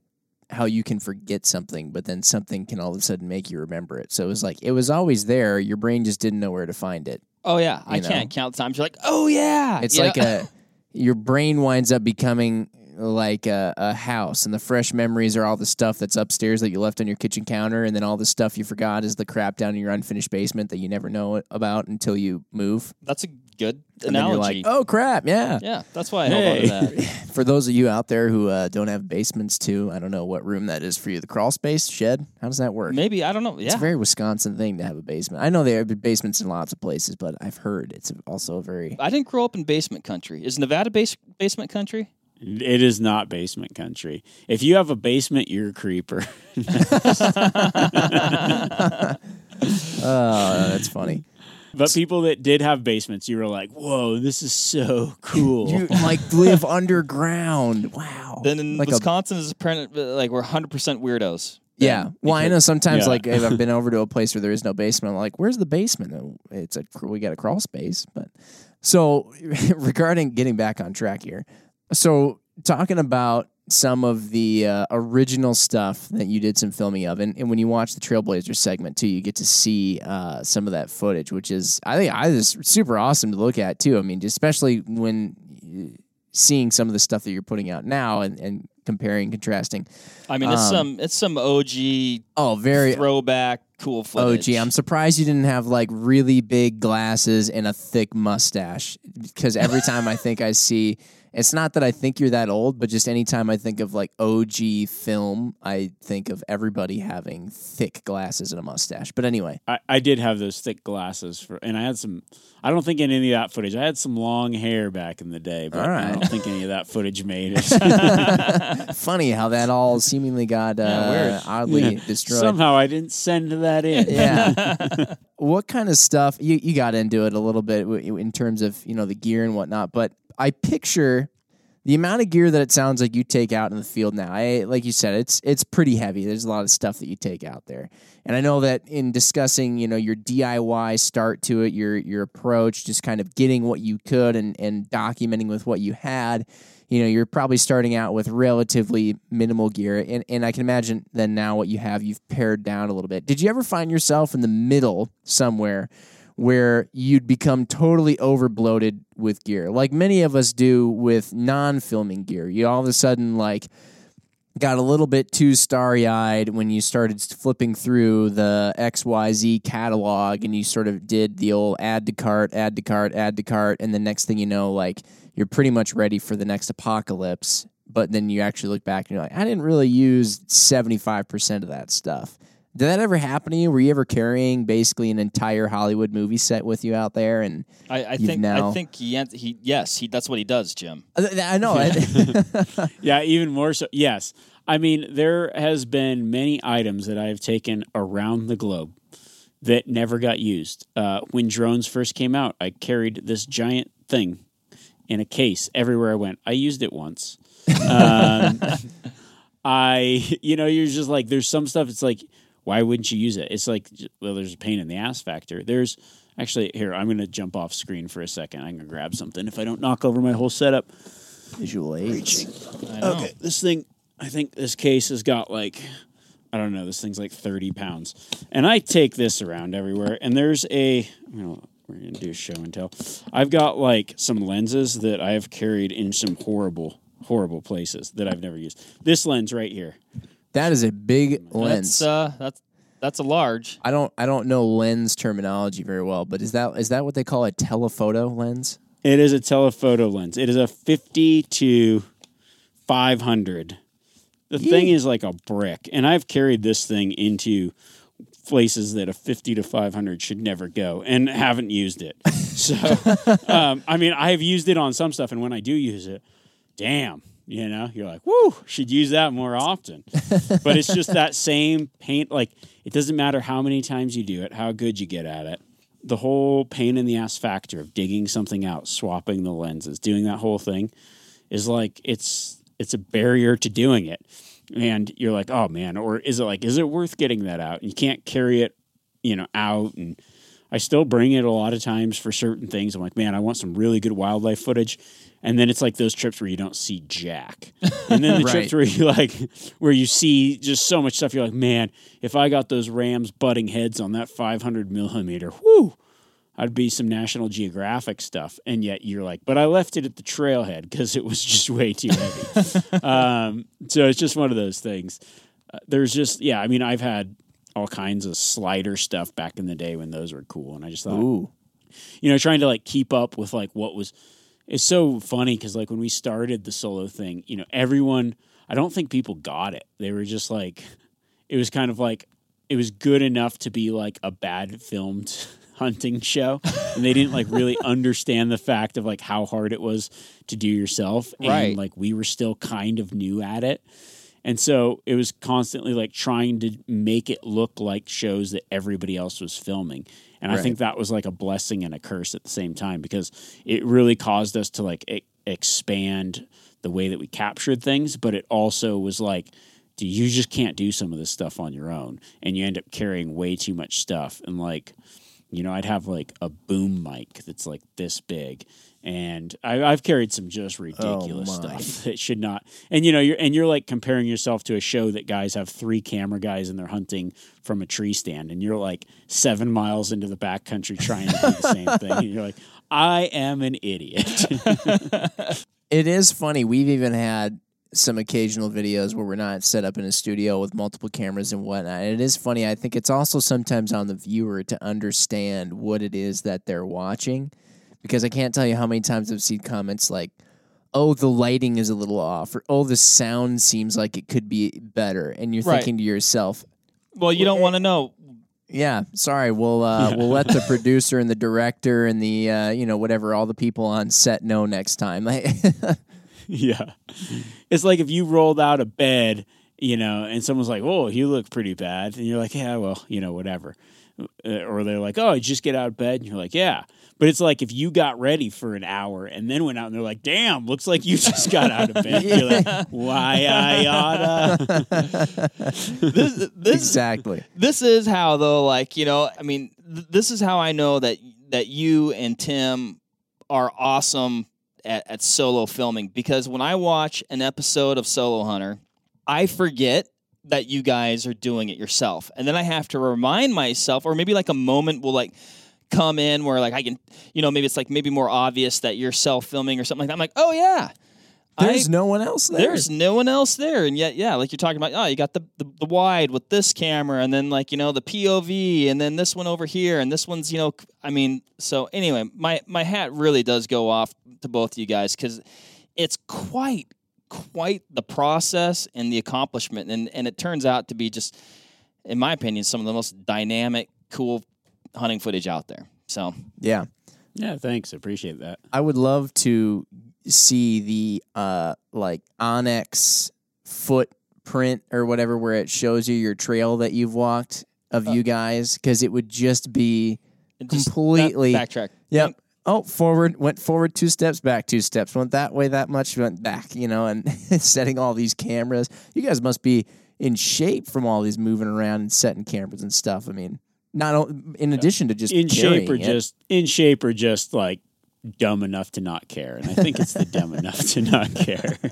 How you can forget something, but then something can all of a sudden make you remember it. So it was like it was always there. Your brain just didn't know where to find it. Oh yeah, I know? can't count the times you're like, oh yeah. It's You like know? a your brain winds up becoming like a, a house, and the fresh memories are all the stuff that's upstairs that you left on your kitchen counter, and then all the stuff you forgot is the crap down in your unfinished basement that you never know about until you move. that's a good And analogy. like, oh crap, yeah. Yeah, that's why I held on to that. For those of you out there who uh, don't have basements too, I don't know what room that is for you. The crawl space shed. How does that work? Maybe I don't know. It's a very Wisconsin thing to have a basement. I know there are basements in lots of places, but I've heard it's also a very I didn't grow up in basement country. Is Nevada base, basement country? It is not basement country if you have a basement you're a creeper Oh, that's funny. but people that did have basements you were like whoa this is so cool You like live underground. Wow. Then in like a Wisconsin is apparent like we're 100 percent weirdos. Yeah. Well, I know sometimes Yeah. like if I've been over to a place where there is no basement, I'm like, "Where's the basement?" Oh, It's a we got a crawl space, but so regarding getting back on track here, so talking about some of the uh, original stuff that you did some filming of, and, and when you watch the Trailblazer segment too, you get to see uh, some of that footage, which is I think I is super awesome to look at too. I mean, especially when uh, seeing some of the stuff that you're putting out now and, and comparing, contrasting. I mean, it's Um, some it's some OG Oh, very throwback cool footage. gee, I'm surprised you didn't have like really big glasses and a thick mustache because every time I think I see, it's not that I think you're that old, but just anytime I think of like OG film, I think of everybody having thick glasses and a mustache. But anyway, I, I did have those thick glasses for, and I had some. I don't think in any of that footage. I had some long hair back in the day, but I don't think any of that footage made it. funny how that all seemingly got uh, weird. oddly destroyed. Somehow I didn't send that in. Yeah. what kind of stuff you you got into it a little bit in terms of you know the gear and whatnot, but I picture the amount of gear that it sounds like you take out in the field now. I like you said, it's it's pretty heavy. There's a lot of stuff that you take out there, and I know that in discussing you know your DIY start to it, your your approach, just kind of getting what you could and and documenting with what you had you know, you're probably starting out with relatively minimal gear. And, and I can imagine then now what you have, you've pared down a little bit. Did you ever find yourself in the middle somewhere where you'd become totally overbloated with gear, like many of us do with non filming gear? You all of a sudden, like, got a little bit too starry eyed when you started flipping through the XYZ catalog and you sort of did the old add to cart, add to cart, add to cart. And the next thing you know, like you're pretty much ready for the next apocalypse. But then you actually look back and you're like, I didn't really use 75% of that stuff. Did that ever happen to you? Were you ever carrying basically an entire Hollywood movie set with you out there? And I, I think now- I think he, he yes he that's what he does, Jim. I know. I, Yeah, even more so. Yes. I mean, there has been many items that I have taken around the globe that never got used. Uh, when drones first came out, I carried this giant thing in a case everywhere I went. I used it once. Um, I, you know, you're just like, there's some stuff. It's like, why wouldn't you use it? It's like, well, there's a pain in the ass factor. There's actually here. I'm going to jump off screen for a second. I'm going to grab something if I don't knock over my whole setup. visual aids. Okay, this thing, I think this case has got like, I don't know, this thing's like 30 pounds. And I take this around everywhere, and there's a, you know, we're going to do show and tell. I've got like some lenses that I have carried in some horrible, horrible places that I've never used. This lens right here. That is a big lens. That's uh that's that's a large. I don't I don't know lens terminology very well, but is that is that what they call a telephoto lens? It is a telephoto lens. It is a 50 to 500. The thing is like a brick, and I've carried this thing into places that a 50 to 500 should never go and haven't used it. So, um, I mean, I've used it on some stuff, and when I do use it, damn, you know, you're like, whoo, should use that more often. but it's just that same paint. Like, it doesn't matter how many times you do it, how good you get at it. The whole pain in the ass factor of digging something out, swapping the lenses, doing that whole thing is like it's it's a barrier to doing it. And you're like, oh man, or is it like, is it worth getting that out? You can't carry it, you know, out and I still bring it a lot of times for certain things. I'm like, man, I want some really good wildlife footage. And then it's like those trips where you don't see jack. And then the Right. trips where you like where you see just so much stuff, you're like, man, if I got those rams butting heads on that 500 millimeter, whoo, I'd be some National Geographic stuff. And yet you're like, but I left it at the trailhead because it was just way too heavy. um, so it's just one of those things. Uh, there's just, yeah, I mean, I've had all kinds of slider stuff back in the day when those were cool. And I just thought, Ooh. you know, trying to like keep up with like what was. It's so funny because like when we started the solo thing, you know, everyone. I don't think people got it. They were just like, it was kind of like, it was good enough to be like a bad filmed hunting show, and they didn't like really understand the fact of like how hard it was to do yourself, and Right. like we were still kind of new at it. And so it was constantly like trying to make it look like shows that everybody else was filming. And I think that was like a blessing and a curse at the same time because it really caused us to like e- expand the way that we captured things, but it also was like, do you just can't do some of this stuff on your own. And you end up carrying way too much stuff. And like you know i'd have like a boom mic that's like this big and I, i've carried some just ridiculous Oh, stuff that should not and you know you're and you're like comparing yourself to a show that guys have three camera guys and they're hunting from a tree stand and you're like seven miles into the backcountry trying to do the same thing and you're like i am an idiot It is funny. We've even had some occasional videos where we're not set up in a studio with multiple cameras and whatnot. It is funny. I think it's also sometimes on the viewer to understand what it is that they're watching, because I can't tell you how many times I've seen comments like, "Oh, the lighting is a little off," or "Oh, the sound seems like it could be better," and you're Right. thinking to yourself, Well, you don't want to know. yeah, sorry. We'll uh, we'll let the producer and the director and the uh, you know whatever all the people on set know next time. Yeah. It's like if you rolled out of bed, you know, and someone's like, "Oh, you look pretty bad," and you're like, "Yeah, well, you know, whatever." Uh, or they're like, "Oh, you just get out of bed," and you're like, "Yeah." But it's like if you got ready for an hour and then went out and they're like, "Damn, looks like you just got out of bed." You're like, "Why I oughta?" This this exactly. this is how though like you know i mean th- this is how i know that that you and tim are awesome at, at solo filming because when i watch an episode of solo hunter i forget that you guys are doing it yourself and then i have to remind myself or maybe like a moment will like come in where like i can you know maybe it's like maybe more obvious that you're self filming or something like that i'm like oh yeah There's I- no one else there. There's no one else there, and yet, yeah, like you're talking about. Oh, you got the, the the wide with this camera, and then like you know the POV, and then this one over here, and this one's you know. I mean, so anyway, my my hat really does go off to both of you guys because it's quite quite the process and the accomplishment, and and it turns out to be just, in my opinion, some of the most dynamic, cool hunting footage out there. So yeah. Yeah, thanks. Appreciate that. I would love to see the uh like onX footprint or whatever where it shows you your trail that you've walked of you guys because it would just be just- Completely. back- backtrack. yep. Oh, forward went forward two steps, back two steps, went that way that much, went back, you know, and setting all these cameras. You guys must be in shape from all these moving around and setting cameras and stuff. I mean, not o- in addition to just in shape or it. just in shape or just like dumb enough to not care. And I think it's the dumb enough to not care.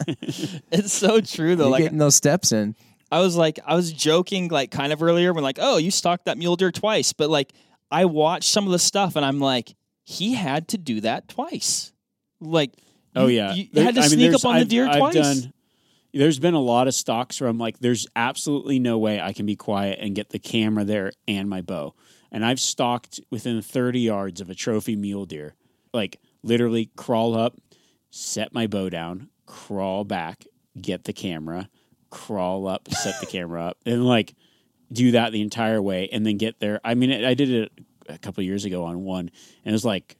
It's so true though. You're Like getting those steps in. I was like, I was joking, like kind of earlier when like, oh, you stalked that mule deer twice, but like I watched some of the stuff and I'm like, he had to do that twice. Like, oh yeah, you There- had to I sneak there's- up on the I've- deer I've twice. done- there's been a lot of stalks where I'm like, there's absolutely no way I can be quiet and get the camera there and my bow. And I've stalked within 30 yards of a trophy mule deer, like literally crawl up, set my bow down, crawl back, get the camera, crawl up, set the camera up, and like do that the entire way, and then get there. I mean, I did it a couple years ago on one, and it was like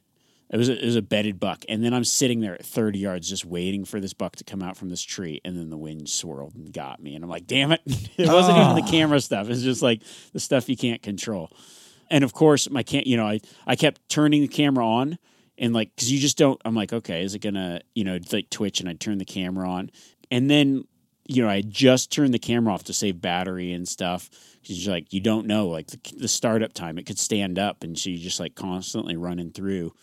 it was a, it was a bedded buck, and then I'm sitting there at 30 yards just waiting for this buck to come out from this tree, and then the wind swirled and got me, and I'm like, damn it! it wasn't even the ah. camera stuff; it's just like the stuff you can't control. And of course, my can't you know I I kept turning the camera on. And like, because you just don't, I'm like, okay, is it gonna, you know, like twitch? And I turn the camera on, and then, you know, I just turned the camera off to save battery and stuff. Because you're like, you don't know, like the, the startup time, it could stand up, and so you just like constantly running through.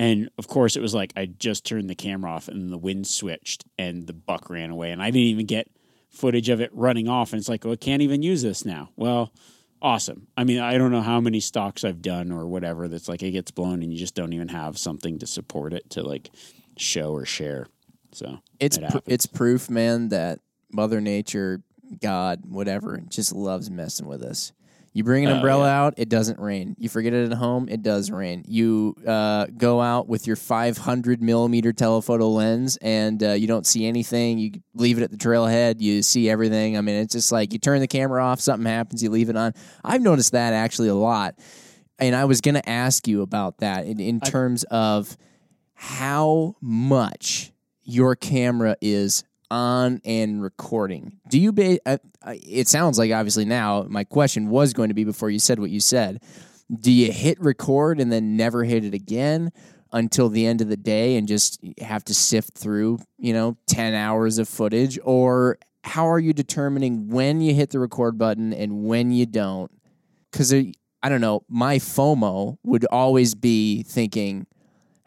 And of course, it was like I just turned the camera off, and the wind switched, and the buck ran away, and I didn't even get footage of it running off. And it's like, well, I can't even use this now. Well, awesome. I mean, I don't know how many stalks I've done or whatever that's like it gets blown, and you just don't even have something to support it to like show or share. So It's it pr- it's proof, man, that Mother Nature, God, whatever, just loves messing with us. You bring an Oh, umbrella yeah. out, it doesn't rain. You forget it at home, it does rain. You uh, go out with your 500 millimeter telephoto lens and uh, you don't see anything. You leave it at the trailhead, you see everything. I mean, it's just like you turn the camera off, something happens, you leave it on. I've noticed that actually a lot. And I was going to ask you about that in, in terms of how much your camera is on and recording. Do you? Ba- uh, uh, it sounds like obviously now. My question was going to be before you said what you said. Do you hit record and then never hit it again until the end of the day and just have to sift through you know ten hours of footage, or how are you determining when you hit the record button and when you don't? Because I don't know. My FOMO would always be thinking "Ah,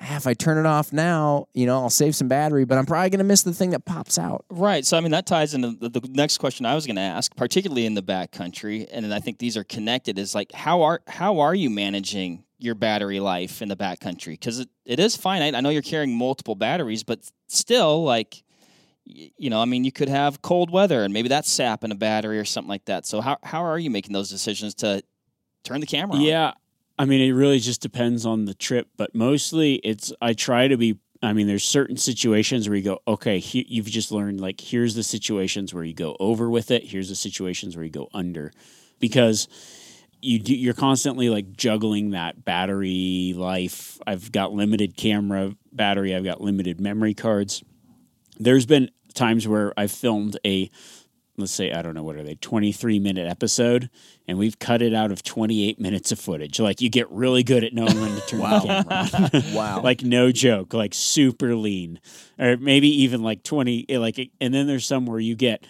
Ah, if I turn it off now, you know, I'll save some battery, but I'm probably going to miss the thing that pops out. Right. So I mean that ties into the, the next question I was going to ask, particularly in the backcountry, and I think these are connected. Is like how are how are you managing your battery life in the backcountry? Because it, it is finite. I know you're carrying multiple batteries, but still, like y- you know, I mean, you could have cold weather and maybe that's sapping a battery or something like that. So how how are you making those decisions to turn the camera on? I mean, it really just depends on the trip, but mostly it's I try to be. I mean, there's certain situations where you go, okay, he, you've just learned like here's the situations where you go over with it. Here's the situations where you go under, because you do, you're constantly like juggling that battery life. I've got limited camera battery. I've got limited memory cards. There's been times where I've filmed a let's say I don't know what are they 23 minute episode and we've cut it out of 28 minutes of footage. Like you get really good at knowing when to turn the camera on. Wow. like no joke like super lean. Or maybe even like 20 eh, like and then there's some where you get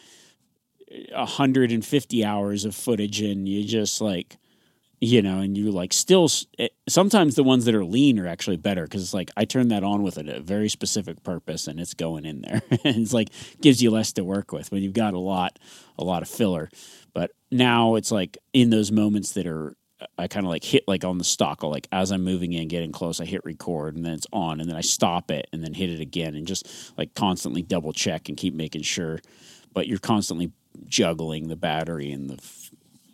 150 hours of footage and you just like you know and you like still s- eh, sometimes the ones that are lean are actually better because it's like i turn that on with a, a very specific purpose and it's going in there and it's like gives you less to work with when you've got a lot a lot of filler but now it's like in those moments that are I kind of like hit like on the stalk, like as I'm moving in, getting close, I hit record and then it's on and then I stop it and then hit it again and just like constantly double check and keep making sure. But you're constantly juggling the battery and the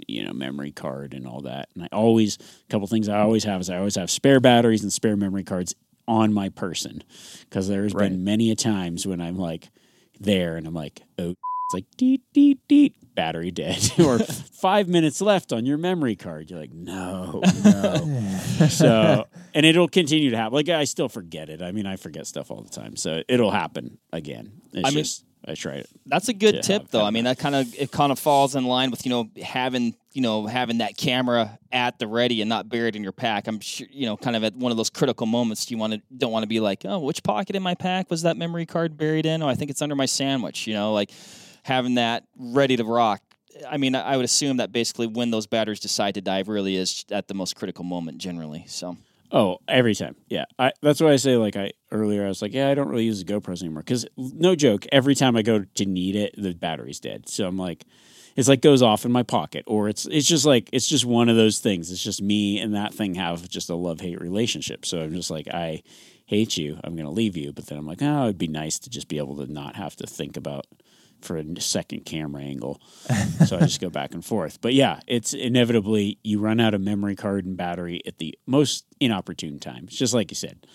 you know memory card and all that. And I always a couple things I always have is I always have spare batteries and spare memory cards on my person because there's Right. been many a times when I'm like there and I'm like oh it's like deet deet deet battery dead or five minutes left on your memory card. You're like no no. so and it'll continue to happen. Like I still forget it. I mean I forget stuff all the time. So it'll happen again. It's I mean- just I right. That's a good Yeah, tip, though. I mean, that kind of it kind of falls in line with you know having you know having that camera at the ready and not buried in your pack. I'm sure you know kind of at one of those critical moments. You want to don't want to be like, oh, which pocket in my pack was that memory card buried in? Oh, I think it's under my sandwich. You know, like having that ready to rock. I mean, I I would assume that basically when those batteries decide to die really is at the most critical moment generally. So Oh, every time. Yeah. I, that's why I say, like, I earlier, I was like, yeah, I don't really use the GoPros anymore. Because, no joke, every time I go to need it, the battery's dead. So I'm like, it's like goes off in my pocket. Or it's it's just like, it's just one of those things. It's just me and that thing have just a love hate relationship. So I'm just like, I hate you. I'm going to leave you. But then I'm like, oh, it'd be nice to just be able to not have to think about for a second camera angle. so I just go back and forth. But yeah, it's inevitably you run out of memory card and battery at the most inopportune time. It's just like you said.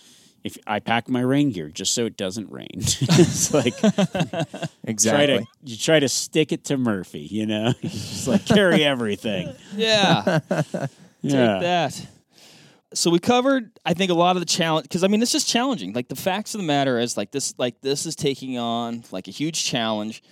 If I pack my rain gear just so it doesn't rain, it's like try Exactly. to you try to stick it to Murphy, you know, just like carry everything. yeah. Yeah, Take that. So we covered, I think, a lot of the challenge because I mean, it's just challenging. Like the facts of the matter is, like this, like this is taking on like a huge challenge.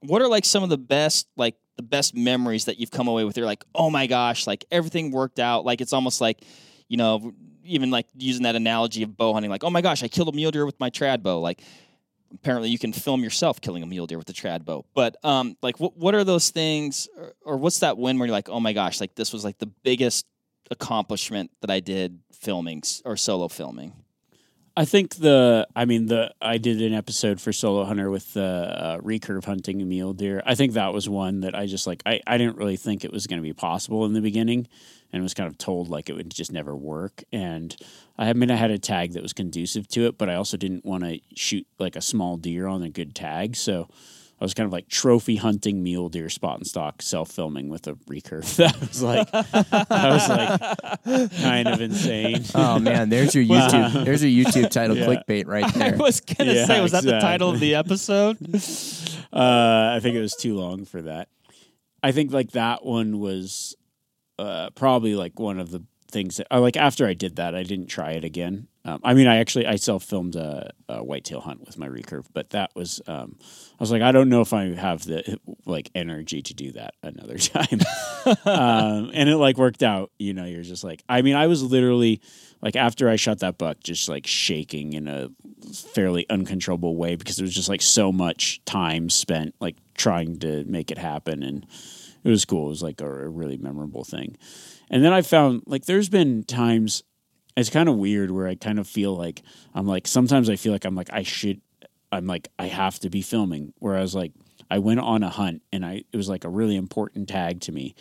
What are like some of the best, like the best memories that you've come away with? You're like, oh my gosh, like everything worked out. Like it's almost like, you know, even like using that analogy of bow hunting. Like, oh my gosh, I killed a mule deer with my trad bow. Like apparently you can film yourself killing a mule deer with the trad bow. But um, like, what what are those things, or, or what's that win where you're like, oh my gosh, like this was like the biggest accomplishment that I did filming or solo filming. I think the, I mean, the, I did an episode for Solo Hunter with the uh, recurve hunting a mule deer. I think that was one that I just like, I, I didn't really think it was going to be possible in the beginning and was kind of told like it would just never work. And I mean, I had a tag that was conducive to it, but I also didn't want to shoot like a small deer on a good tag. So I was kind of like trophy hunting mule deer spot and stalk self filming with a recurve. That was like, that was like kind of insane. Oh man, there's your YouTube. There's your YouTube title Yeah. clickbait right there. I was gonna Yeah, say, was that the title of the episode? Uh, I think it was too long for that. I think like that one was uh, probably like one of the things that uh, like after I did that, I didn't try it again. Um, I mean, I actually I self filmed a, a whitetail hunt with my recurve, but that was um, I was like, I don't know if I have the like energy to do that another time. um, and it like worked out. You know, you're just like, I mean, I was literally like after I shot that buck, just like shaking in a fairly uncontrollable way because there was just like so much time spent like trying to make it happen, and it was cool. It was like a, a really memorable thing. And then I found like there's been times it's kind of weird where I kind of feel like I'm like sometimes I feel like I'm like I should I'm like I have to be filming. Whereas like I went on a hunt and I it was like a really important tag to me.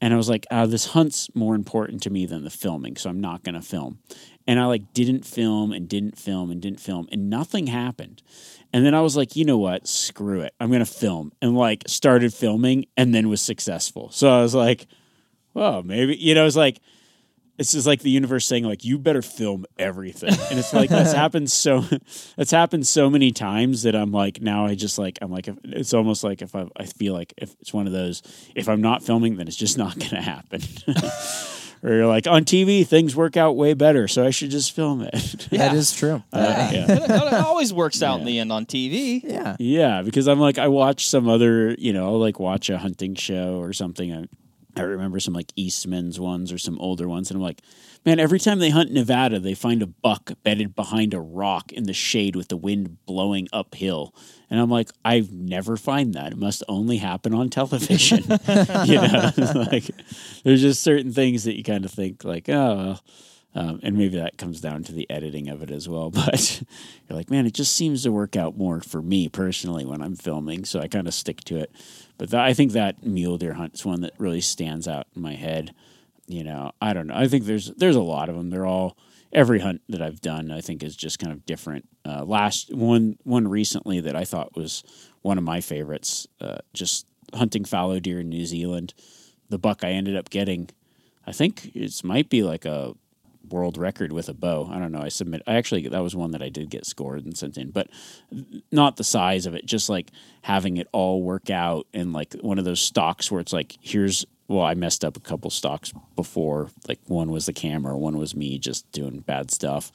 And I was like, uh, this hunt's more important to me than the filming, so I'm not gonna film. And I like didn't film and didn't film and didn't film and nothing happened. And then I was like, you know what? Screw it. I'm gonna film. And like started filming and then was successful. So I was like, well, maybe you know, it's like it's just like the universe saying like you better film everything and it's like that's happened so that's happened so many times that i'm like now i just like i'm like it's almost like if I, I feel like if it's one of those if i'm not filming then it's just not gonna happen or you're like on tv things work out way better so i should just film it That is true. Uh, yeah. it, it always works out in the end on TV. yeah. Yeah, because I'm like I watch some other, you know, I'll like watch a hunting show or something. I, I remember some like Eastman's ones or some older ones, and I'm like, man, every time they hunt Nevada, they find a buck bedded behind a rock in the shade with the wind blowing uphill. And I'm like, I never find that. It must only happen on television. you know, like there's just certain things that you kind of think like, oh, well. Um, and maybe that comes down to the editing of it as well. But you're like, man, it just seems to work out more for me personally when I'm filming. So I kind of stick to it. But that, I think that mule deer hunt is one that really stands out in my head. you know, I don't know. I think there's there's a lot of them. They're all every hunt that I've done. I think is just kind of different. Uh, last one one recently that I thought was one of my favorites. Uh, just hunting fallow deer in New Zealand. The buck I ended up getting, I think it might be like a world record with a bow. I don't know. I submit. I actually that was one that I did get scored and sent in, but not the size of it. Just like having it all work out and like one of those stalks where it's like here's well, I messed up a couple stalks before. Like one was the camera, one was me just doing bad stuff,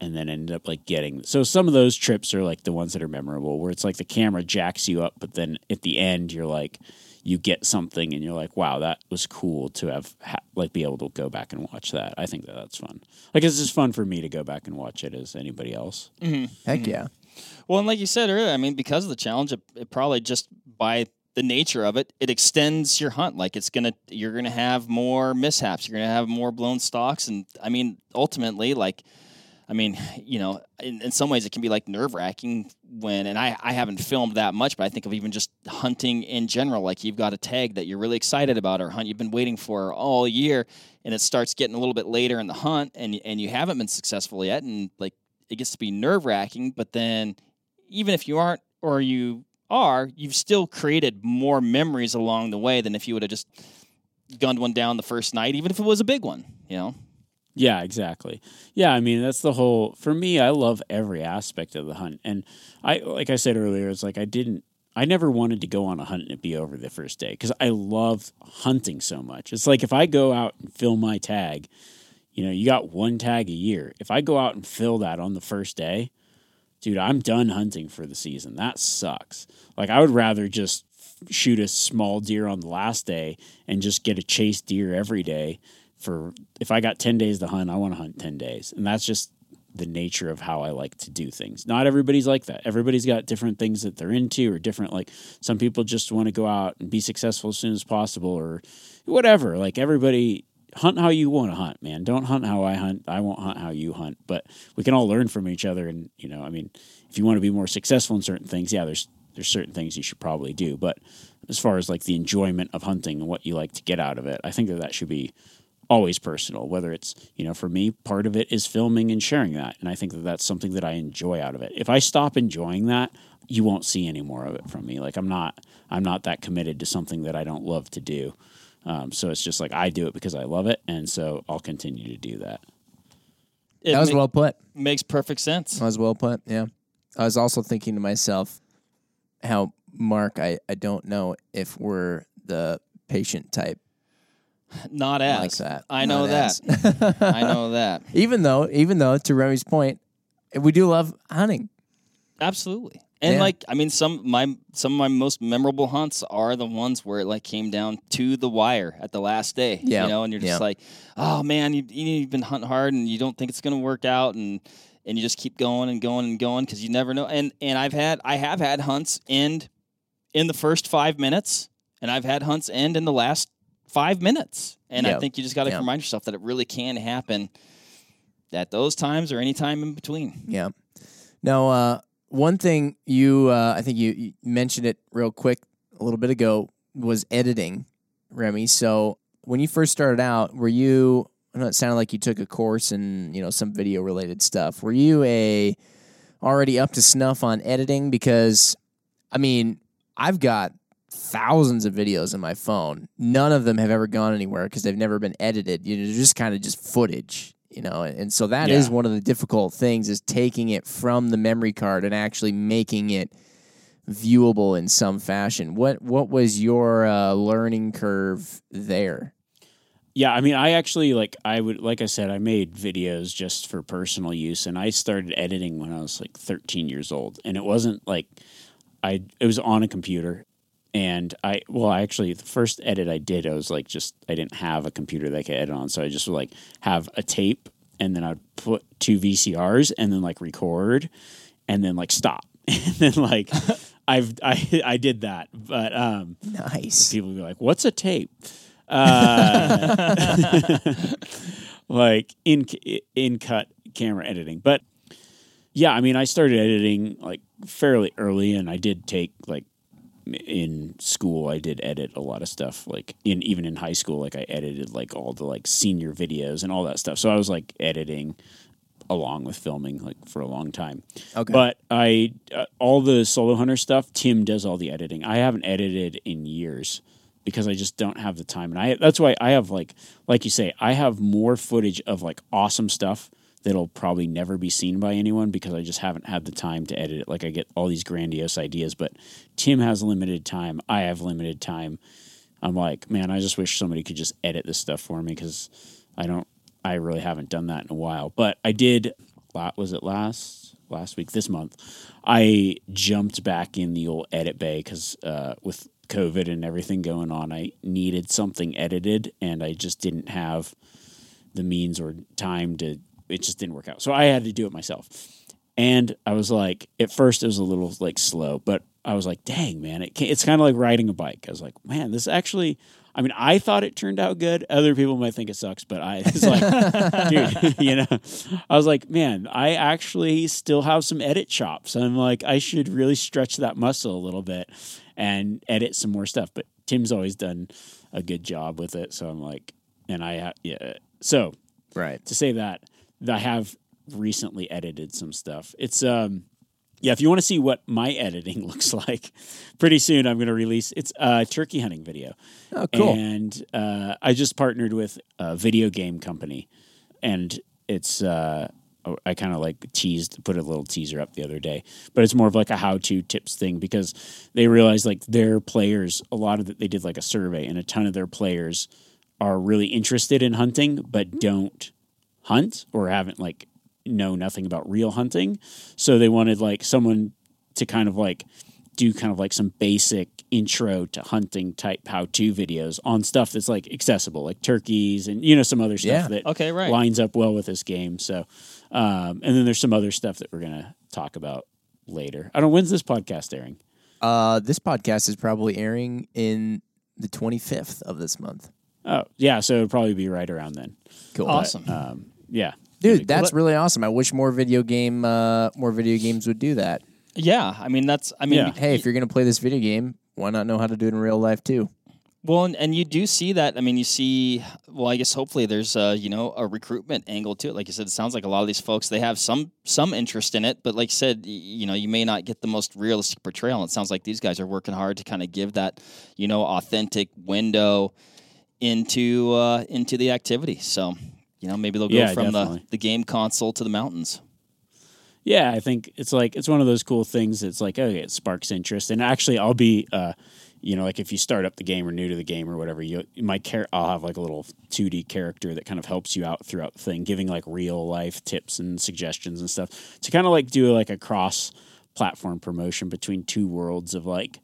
and then ended up like getting. So some of those trips are like the ones that are memorable, where it's like the camera jacks you up, but then at the end you're like, you get something, and you're like, wow, that was cool to have ha- like be able to go back and watch that. I think that that's fun. Like it's as fun for me to go back and watch it as anybody else. Mm-hmm. Heck mm-hmm. yeah. Well, and like you said earlier, I mean, because of the challenge, it, it probably just by the nature of it, it extends your hunt. Like it's gonna, you're gonna have more mishaps. You're gonna have more blown stalks, and I mean, ultimately, like, I mean, you know, in, in some ways, it can be like nerve wracking when, and I, I haven't filmed that much, but I think of even just hunting in general. Like you've got a tag that you're really excited about, or hunt you've been waiting for all year, and it starts getting a little bit later in the hunt, and and you haven't been successful yet, and like it gets to be nerve wracking. But then, even if you aren't, or you are, you've still created more memories along the way than if you would have just gunned one down the first night, even if it was a big one. You know. Yeah, exactly. Yeah, I mean that's the whole. For me, I love every aspect of the hunt, and I like I said earlier, it's like I didn't. I never wanted to go on a hunt and it be over the first day because I love hunting so much. It's like if I go out and fill my tag, you know, you got one tag a year. If I go out and fill that on the first day, dude, I'm done hunting for the season. That sucks. Like I would rather just shoot a small deer on the last day and just get a chase deer every day for if I got 10 days to hunt, I want to hunt 10 days. And that's just the nature of how I like to do things. Not everybody's like that. Everybody's got different things that they're into or different like some people just want to go out and be successful as soon as possible or whatever. Like everybody hunt how you want to hunt, man. Don't hunt how I hunt. I won't hunt how you hunt. But we can all learn from each other and, you know, I mean, if you want to be more successful in certain things, yeah, there's there's certain things you should probably do. But as far as like the enjoyment of hunting and what you like to get out of it, I think that that should be always personal whether it's you know for me part of it is filming and sharing that and i think that that's something that i enjoy out of it if i stop enjoying that you won't see any more of it from me like i'm not i'm not that committed to something that i don't love to do um, so it's just like i do it because i love it and so i'll continue to do that It That was ma- well put. makes perfect sense. That was well put. Yeah. I was also thinking to myself how Mark, I, I don't know if we're the patient type Not as like that. I know Not that. I know that. even though, even though, to Remi's point, we do love hunting. Absolutely. And Yeah. like I mean some my some of my most memorable hunts are the ones where it like came down to the wire at the last day. Yeah. You know, and you're just Yeah. like, Oh man, you you've been hunting hard and you don't think it's gonna work out and and you just keep going and going and going because you never know. And and I've had I have had hunts end in the first five minutes and I've had hunts end in the last five minutes. And I think you just gotta Yeah. remind yourself that it really can happen at those times or any time in between. Yeah. Now, uh, one thing you, uh, I think you, you mentioned it real quick a little bit ago was editing, Remi. So when you first started out, were you? I know it sounded like you took a course in you know some video related stuff. Were you a already up to snuff on editing? Because I mean, I've got thousands of videos in my phone. None of them have ever gone anywhere because they've never been edited. You know, they're just kind of just footage. You know, and, so that is Yeah. one of the difficult things is taking it from the memory card and actually making it viewable in some fashion. What what was your uh, learning curve there? Yeah, I mean, I actually like I would like I said, I made videos just for personal use, and I started editing when I was like 13 years old, and it wasn't like I it was on a computer, and I well, I actually the first edit I did, I was like just I didn't have a computer that I could edit on, so I just would like have a tape, and then I'd put two VCRs, and then like record, and then like stop, and then like I've I I did that, but um Nice. people would be like, "What's a tape?" Uh, like in in cut camera editing, but yeah, I mean, I started editing like fairly early, and I did take like in school I did edit a lot of stuff like in even in high school like I edited like all the like senior videos and all that stuff. So I was like editing along with filming like for a long time. Okay. But I uh, all the solo hunter stuff Tim does all the editing. I haven't edited in years because I just don't have the time and I that's why I have like like you say I have more footage of like awesome stuff that'll probably never be seen by anyone because I just haven't had the time to edit it. Like I get all these grandiose ideas, but Tim has limited time. I have limited time. I'm like, man, I just wish somebody could just edit this stuff for me because I don't. I really haven't done that in a while. But I did. Was it last last week? This month, I jumped back in the old edit bay because uh, with COVID and everything going on, I needed something edited, and I just didn't have the means or time to it just didn't work out. So I had to do it myself. And I was like, at first it was a little like slow, but I was like, dang, man, it it's kind of like riding a bike. I was like, man, this actually, I mean, I thought it turned out good. Other people might think it sucks, but I it's like, dude, you know, I was like, man, I actually still have some edit chops. I'm like, I should really stretch that muscle a little bit and edit some more stuff. But Tim's always done a good job with it. So I'm like, and I, yeah. So right. to say that I have recently edited some stuff. It's um yeah, if you want to see what my editing looks like, pretty soon I'm going to release it's a turkey hunting video. Oh, cool. And uh, I just partnered with a video game company, and it's uh, I kind of like teased, put a little teaser up the other day, but it's more of like a how-to tips thing because they realized like their players, a lot of the, they did like a survey, and a ton of their players are really interested in hunting but don't hunt or haven't like know nothing about real hunting. So they wanted like someone to kind of like do kind of like some basic intro to hunting type how to videos on stuff that's like accessible, like turkeys and you know some other stuff Yeah. that Okay, right. lines up well with this game. So, um, and then there's some other stuff that we're gonna talk about later. I don't. When's this podcast airing? Uh, this podcast is probably airing in the 25th of this month. Oh, yeah. So it'll probably be right around then. Cool. Awesome. Um, yeah, Dude, that's really awesome. I wish more video game uh, more video games would do that. Yeah, I mean that's I mean Yeah. Hey, if you're going to play this video game, why not know how to do it in real life too? Well, and, and you do see that. I mean, you see. Well, I guess hopefully there's uh, you know a recruitment angle to it. Like you said, it sounds like a lot of these folks they have some some interest in it, but like you said, you know, you may not get the most realistic portrayal. And it sounds like these guys are working hard to kind of give that you know authentic window into uh, into the activity. So you know, maybe they'll go Yeah, from the, definitely. the game console to the mountains. Yeah, I think it's like it's one of those cool things. It's like okay, it sparks interest, and actually, I'll be, uh, you know, like if you start up the game or new to the game or whatever, you my char- I'll have like a little two D character that kind of helps you out throughout the thing, giving like real life tips and suggestions and stuff to kind of like do like a cross platform promotion between two worlds of like,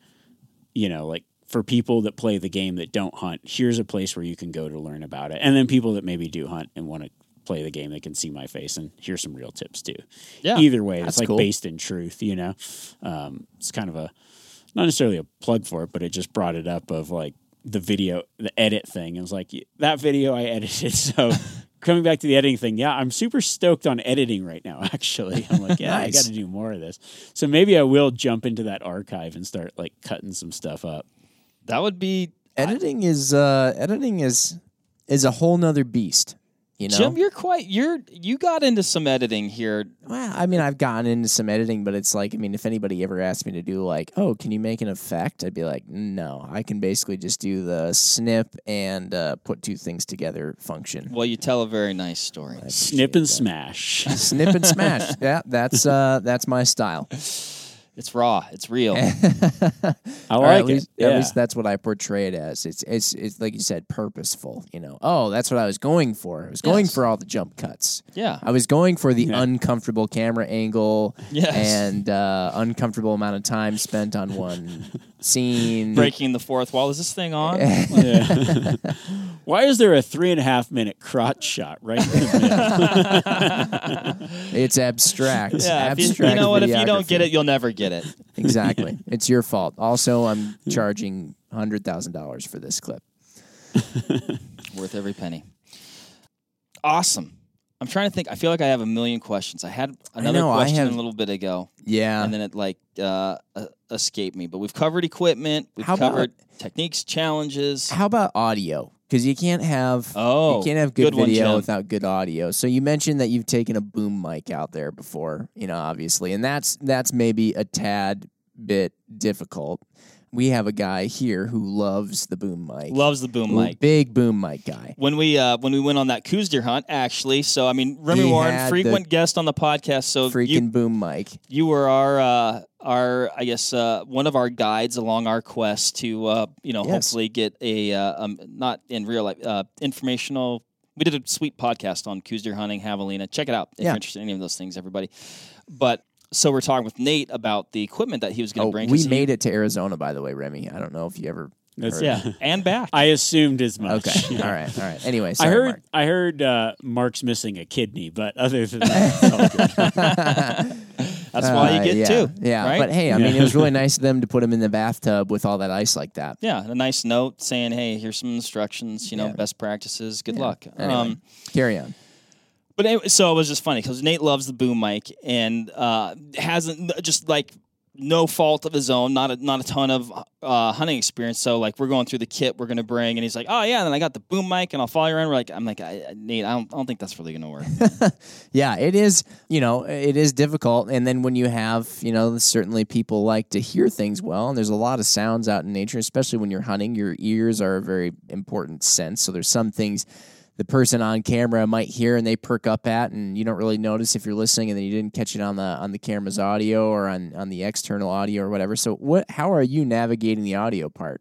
you know, like for people that play the game that don't hunt, here's a place where you can go to learn about it, and then people that maybe do hunt and want to play the game, they can see my face and here's some real tips too Yeah. either way, it's like cool. based in truth, you know. Um, it's kind of a not necessarily a plug for it, but it just brought it up of like the video, the edit thing. It was like that video I edited. So coming back to the editing thing, yeah, I'm super stoked on editing right now. Actually, I'm like, yeah, I got to do more of this. So maybe I will jump into that archive and start like cutting some stuff up. That would be Editing is uh, editing is is a whole nother beast. You know, Jim. You're quite you're you got into some editing here. Well, I mean, I've gotten into some editing, but it's like, I mean, if anybody ever asked me to do like, oh, can you make an effect? I'd be like, no, I can basically just do the snip and uh, put two things together function. Well, you tell a very nice story. Snip and smash. Snip and smash. Yeah, that's uh, that's my style. It's raw. It's real. I like at least, it. at least that's what I portray it as. It's it's it's like you said, purposeful. You know, oh, that's what I was going for. I was going Yes. for all the jump cuts. Yeah. I was going for the Yeah. uncomfortable camera angle Yes. and uh, uncomfortable amount of time spent on one scene. Breaking the fourth wall. Is this thing on? Yeah. Why is there a three and a half minute crotch shot right in? It's abstract. Yeah, if you, abstract. you know what? If you don't get it, you'll never get it. exactly, it's your fault. Also, I'm charging hundred thousand dollars for this clip. Worth every penny. Awesome. I'm trying to think. I feel like I have a million questions. I had another know, question have- a little bit ago, Yeah. and then it like uh, uh, escaped me. But we've covered equipment. We've How about- covered techniques, challenges. How about audio? Because you can't have Oh, you can't have good, good video Jim. without good audio. So you mentioned that you've taken a boom mic out there before, you know, obviously, and that's that's maybe a tad bit difficult. We have a guy here who loves the boom mic, Loves the boom Ooh, mic. big boom mic guy. When we uh, when we went on that Coues deer hunt, actually, so I mean, Remi He Warren, had frequent guest on the podcast. So Freaking you boom mic. you were our uh, our I guess uh, one of our guides along our quest to uh, you know Yes. hopefully get a uh, um, not in real life uh, informational. We did a sweet podcast on Coues deer hunting, javelina. Check it out if Yeah. you're interested in any of those things, everybody. But so we're talking with Nate about the equipment that he was going to Oh, bring. we 'cause he- made it to Arizona, by the way, Remi. I don't know if you ever. That's, heard. yeah, and back. I assumed as much. Okay, all right, all right. Anyway, sorry, I heard Mark. I heard uh, Mark's missing a kidney, but other than that, it's all good. That's why you Uh, get yeah, two. Yeah, right? but hey, I mean, it was really nice of them to put him in the bathtub with all that ice like that. Yeah, a nice note saying, "Hey, here's some instructions. You know, Yeah. best practices. Good Yeah. luck." Anyway. Um, Carry on. But anyway, so it was just funny because Nate loves the boom mic and uh, hasn't just like no fault of his own, not a, not a ton of uh, hunting experience. So like we're going through the kit we're gonna bring, and he's like, "Oh yeah," and then I got the boom mic, and I'll follow you around. We're like, I'm like, I, Nate, I don't, I don't think that's really gonna work. Yeah, it is, you know, it is difficult. And then when you have, you know, certainly people like to hear things well, and there's a lot of sounds out in nature, especially when you're hunting. Your ears are a very important sense. So there's some things the person on camera might hear and they perk up at, and you don't really notice if you're listening, and then you didn't catch it on the on the camera's audio or on on the external audio or whatever. So what? How are you navigating the audio part?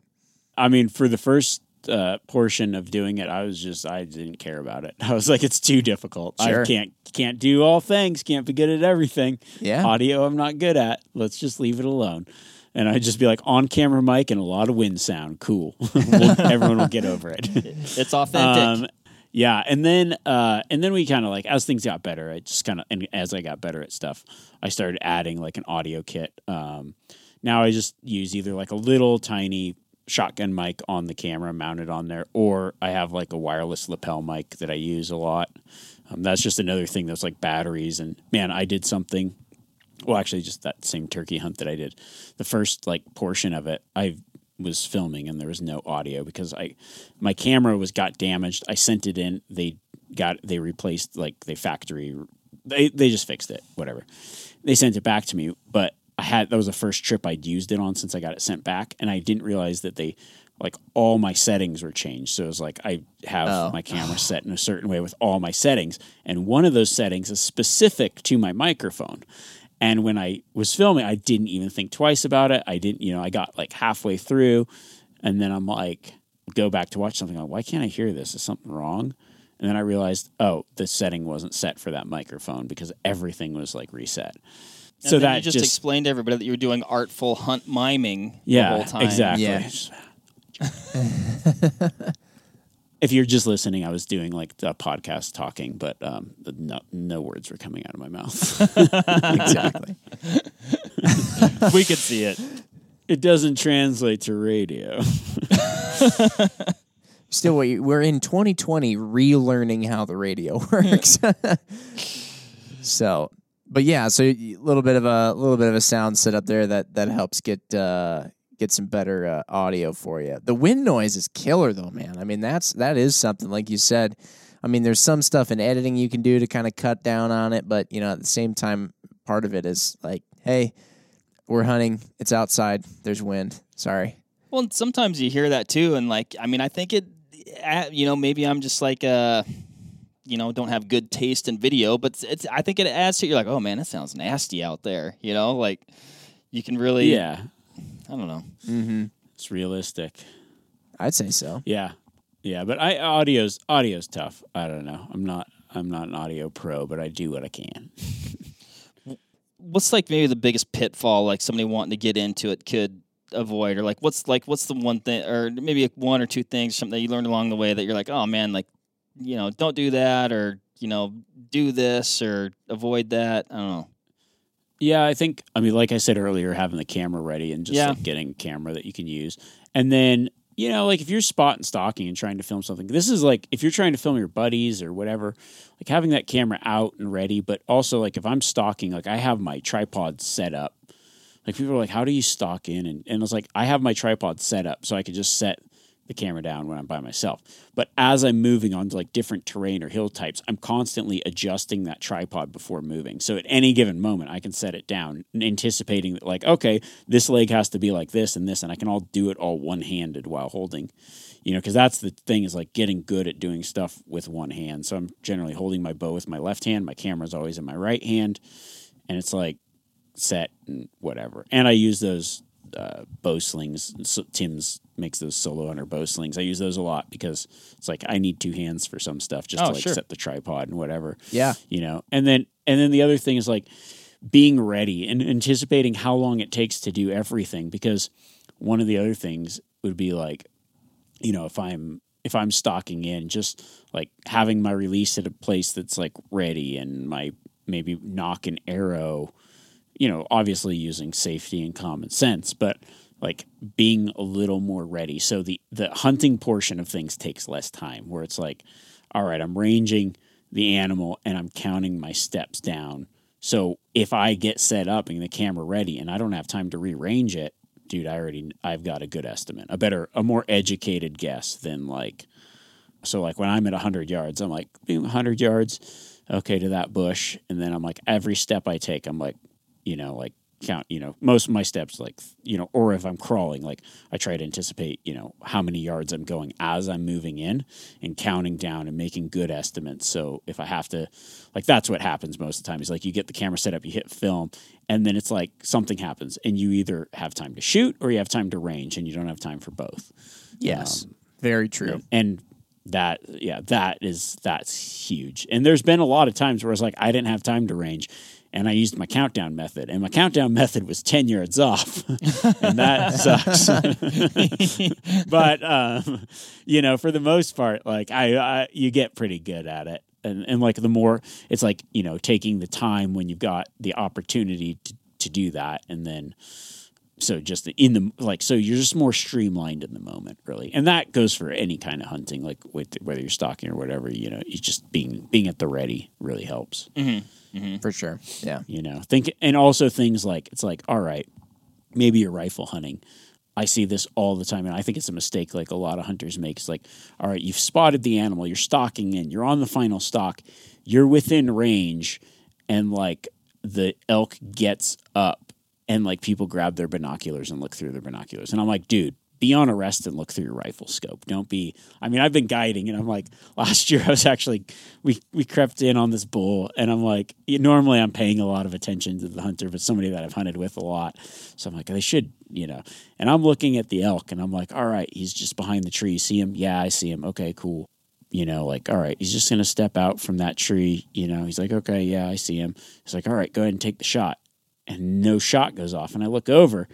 I mean, for the first uh, portion of doing it, I was just I didn't care about it. I was like, it's too difficult. Sure. I can't can't do all things. Can't be good at everything. Yeah. Audio, I'm not good at. Let's just leave it alone. And I'd just be like on camera mic and a lot of wind sound. Cool. Everyone will get over it. it's authentic. Um, yeah, and then uh, and then we kind of like as things got better, I just kind of and as I got better at stuff, I started adding like an audio kit. Um, now I just use either like a little tiny shotgun mic on the camera mounted on there, or I have like a wireless lapel mic that I use a lot. Um, that's just another thing that's like batteries and man, I did something. Well, actually, just that same turkey hunt that I did, the first like portion of it, I was filming and there was no audio because I my camera was got damaged. I sent it in. They got they replaced like they factory they they just fixed it. Whatever. They sent it back to me, but I had that was the first trip I'd used it on since I got it sent back, and I didn't realize that they like all my settings were changed. So it was like I have Oh. my camera set in a certain way with all my settings, and one of those settings is specific to my microphone. And when I was filming, I didn't even think twice about it. I didn't, you know, I got like halfway through, and then I'm like, go back to watch something. Like, why can't I hear this? Is something wrong? And then I realized, oh, the setting wasn't set for that microphone because everything was like reset. And so that you just, explained to everybody that you were doing artful hunt miming yeah, the whole time. exactly. Yeah. if you're just listening, I was doing like the podcast talking, but um, no, no words were coming out of my mouth. exactly. we could see it. it doesn't translate to radio. Still, we- we're in 2020 relearning how the radio works. so, but yeah, so a little bit of a little bit of a sound set up there that that helps get uh, get some better uh, audio for you. The wind noise is killer though, man. I mean, that's that is something like you said. I mean, there's some stuff in editing you can do to kind of cut down on it, but you know, at the same time, part of it is like, hey, we're hunting. It's outside. There's wind. Sorry. Well, sometimes you hear that too, and like, I mean, I think it, uh, you know, maybe I'm just like, uh, you know, don't have good taste in video, but it's, it's I think it adds to. You're like, oh man, that sounds nasty out there. You know, like you can really, yeah, I don't know. Mm-hmm. it's realistic. I'd say so. Yeah, yeah, but I audio's audio's tough. I don't know. I'm not I'm not an audio pro, but I do what I can. What's like maybe the biggest pitfall, like somebody wanting to get into it could avoid, or like what's like what's the one thing, or maybe one or two things, something that you learned along the way that you're like, oh man, like you know, don't do that, or you know, do this or avoid that. I don't know. Yeah, I think I mean, like I said earlier, having the camera ready and just Yeah. like getting a camera that you can use, and then you know, like if you're spot and stalking and trying to film something, this is like if you're trying to film your buddies or whatever, like having that camera out and ready. But also, like if I'm stalking, like I have my tripod set up. Like people are like, "How do you stalk in?" And and I was like, I have my tripod set up so I could just set the camera down when I'm by myself. But as I'm moving on to like different terrain or hill types, I'm constantly adjusting that tripod before moving. So at any given moment, I can set it down, anticipating that like, okay, this leg has to be like this and this, and I can all do it all one handed while holding. You know, because that's the thing is like getting good at doing stuff with one hand. So I'm generally holding my bow with my left hand. My camera's always in my right hand, and it's like set and whatever. And I use those uh, bow slings. So Tim's makes those solo hunter bow slings. I use those a lot because it's like I need two hands for some stuff just Oh, to like sure. set the tripod and whatever. Yeah. You know, and then and then the other thing is like being ready and anticipating how long it takes to do everything because one of the other things would be like you know if i'm if i'm stalking in just like having my release at a place that's like ready and my maybe nock and arrow you know obviously using safety and common sense but like being a little more ready. So the the hunting portion of things takes less time where it's like all right i'm ranging the animal and i'm counting my steps down. So if i get set up and the camera ready and i don't have time to rearrange it dude i already i've got a good estimate a better a more educated guess than like so like when i'm at 100 yards i'm like "Being 100 yards okay to that bush. And then i'm like every step i take i'm like you know like count you know most of my steps like you know or if i'm crawling like i try to anticipate you know how many yards i'm going as i'm moving in and counting down and making good estimates so if i have to like that's what happens most of the time is like you get the camera set up you hit film and then it's like something happens and you either have time to shoot or you have time to range and you don't have time for both Yes. Um, Very true. and that yeah that is that's huge and there's been a lot of times where it's like i didn't have time to range and i used my countdown method and my countdown method was 10 yards off and that sucks. But um, you know for the most part like I, I you get pretty good at it. And, and like the more it's like you know taking the time when you've got the opportunity to, to do that and then so just in the like so you're just more streamlined in the moment really. And that goes for any kind of hunting like with, whether you're stalking or whatever you know you just being being at the ready really helps. Mm-hmm. Mm-hmm. For sure. Yeah. you know think and also things like it's like all right maybe you're rifle hunting. I see this all the time and i think it's a mistake like a lot of hunters make. It's like all right you've spotted the animal you're stalking in you're on the final stalk you're within range and like the elk gets up and like people grab their binoculars and look through their binoculars. And i'm like dude be on a rest and look through your rifle scope. Don't be i mean i've been guiding and i'm like last year i was actually we we crept in on this bull and i'm like normally i'm paying a lot of attention to the hunter but somebody that i've hunted with a lot. So i'm like they should you know. And i'm looking at the elk and i'm like all right he's just behind the tree. See him? Yeah i see him. Okay cool. You know, like, all right, he's just to step out from that tree. You know, he's like, okay, yeah, I see him. He's like, all right, go ahead and take the shot. And no shot goes off. And I look over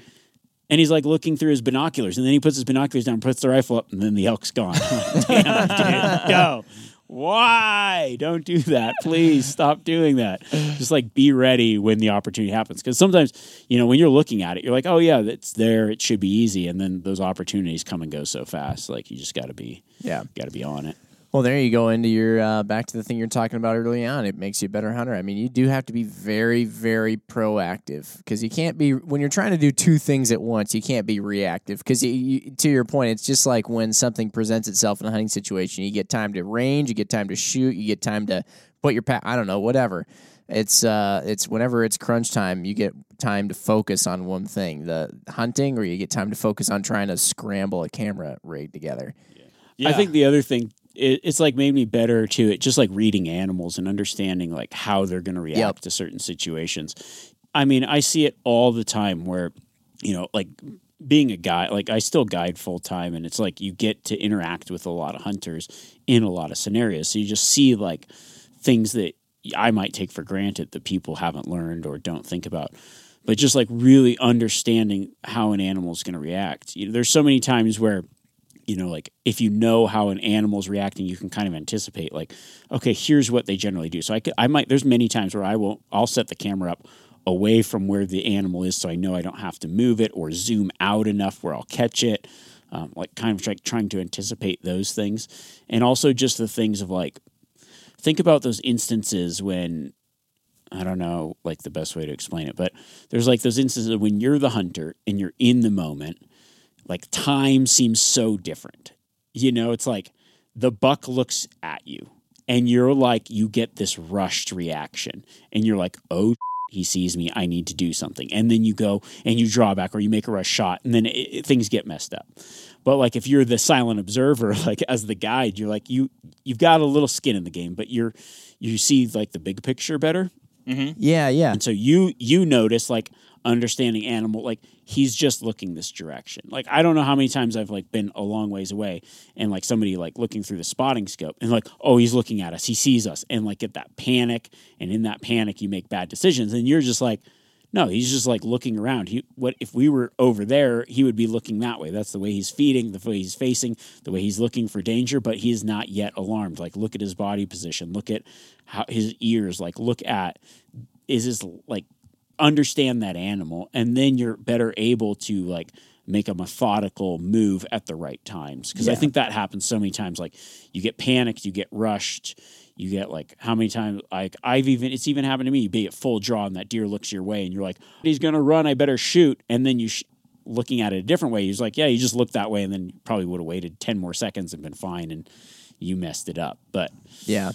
and he's like looking through his binoculars. And then he puts his binoculars down, puts the rifle up, and then the elk's gone. Like, Damn, dude, go. Why? Don't do that. Please stop doing that. Just like be ready when the opportunity happens. Because sometimes, you know, when you're looking at it, you're like, oh, yeah, it's there. It should be easy. And then those opportunities come and go so fast. Like you just got to be, Yeah. got to be on it. Well, there you go into your uh, back to the thing you're talking about early on. It makes you a better hunter. I mean, you do have to be very, very proactive because you can't be when you're trying to do two things at once. You can't be reactive because you, to your point, it's just like when something presents itself in a hunting situation. You get time to range, you get time to shoot, you get time to put your pack. I don't know, whatever. It's uh, it's whenever it's crunch time, you get time to focus on one thing, the hunting, or you get time to focus on trying to scramble a camera rig together. I think the other thing it, it's like made me better too. It just like reading animals and understanding like how they're going to react Yep. to certain situations. I mean, I see it all the time where you know, like being a guy, like I still guide full time, and it's like you get to interact with a lot of hunters in a lot of scenarios. So you just see like things that I might take for granted that people haven't learned or don't think about. But just like really understanding how an animal is going to react. You know, there's so many times where you know, like if you know how an animal's reacting, you can kind of anticipate, like, okay, here's what they generally do. So I, could, I might, there's many times where I will, I'll set the camera up away from where the animal is, so I know I don't have to move it or zoom out enough where I'll catch it. um, like kind of like trying to anticipate those things, and also just the things of like think about those instances when I don't know like the best way to explain it, but there's like those instances when you're the hunter and you're in the moment, like time seems so different. You know, it's like the buck looks at you and you're like you get this rushed reaction and you're like, "Oh, he sees me. I need to do something." And then you go and you draw back or you make a rush shot and then it, it, things get messed up. But like if you're the silent observer, like as the guide, you're like you you've got a little skin in the game, but you're you see like the big picture better. Mm-hmm. Yeah, yeah. And so you you notice like understanding animal like he's just looking this direction. Like I don't know how many times I've like been a long ways away and like somebody like looking through the spotting scope and like oh he's looking at us, he sees us and like get that panic and in that panic you make bad decisions and you're just like no, he's just like looking around. He what if we were over there, he would be looking that way. That's the way he's feeding, the way he's facing, the way he's looking for danger, but he is not yet alarmed. Like look at his body position, look at how his ears, like look at is his like understand that animal and then you're better able to like make a methodical move at the right times because i think that happens so many times like you get panicked you get rushed you get like how many times like i've even it's even happened to me you be at full draw and that deer looks your way and you're like he's gonna run i better shoot and then you sh- looking at it a different way he's like yeah you just looked that way and then you probably would have waited 10 more seconds and been fine and you messed it up but Yeah.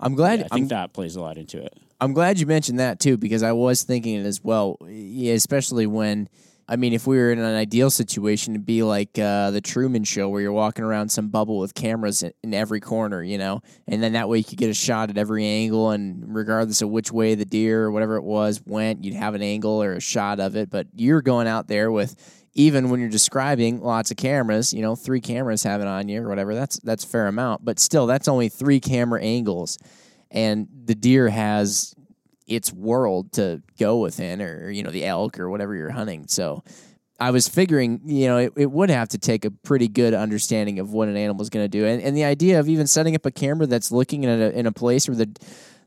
I'm glad. Um, i think I'm, that plays a lot into it I'm glad you mentioned that too because I was thinking it as well. Yeah, especially when, I mean, if we were in an ideal situation, it'd be like uh, the Truman Show where you're walking around some bubble with cameras in, in every corner, you know, and then that way you could get a shot at every angle, and regardless of which way the deer or whatever it was went, you'd have an angle or a shot of it. But you're going out there with even when you're describing lots of cameras, you know, three cameras have it on you or whatever. That's that's fair amount, but still, that's only three camera angles, and the deer has its world to go within, or you know, the elk or whatever you're hunting. So. I was figuring, you know, it, it would have to take a pretty good understanding of what an animal is going to do, and, and the idea of even setting up a camera that's looking in a in a place where the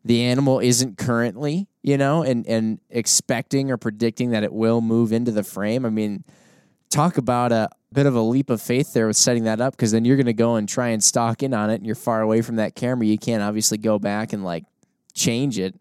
the animal isn't currently, you know, and and expecting or predicting that it will move into the frame. I mean, talk about a bit of a leap of faith there with setting that up because then you're going to go and try and stalk in on it and you're far away from that camera. You can't obviously go back and like change it.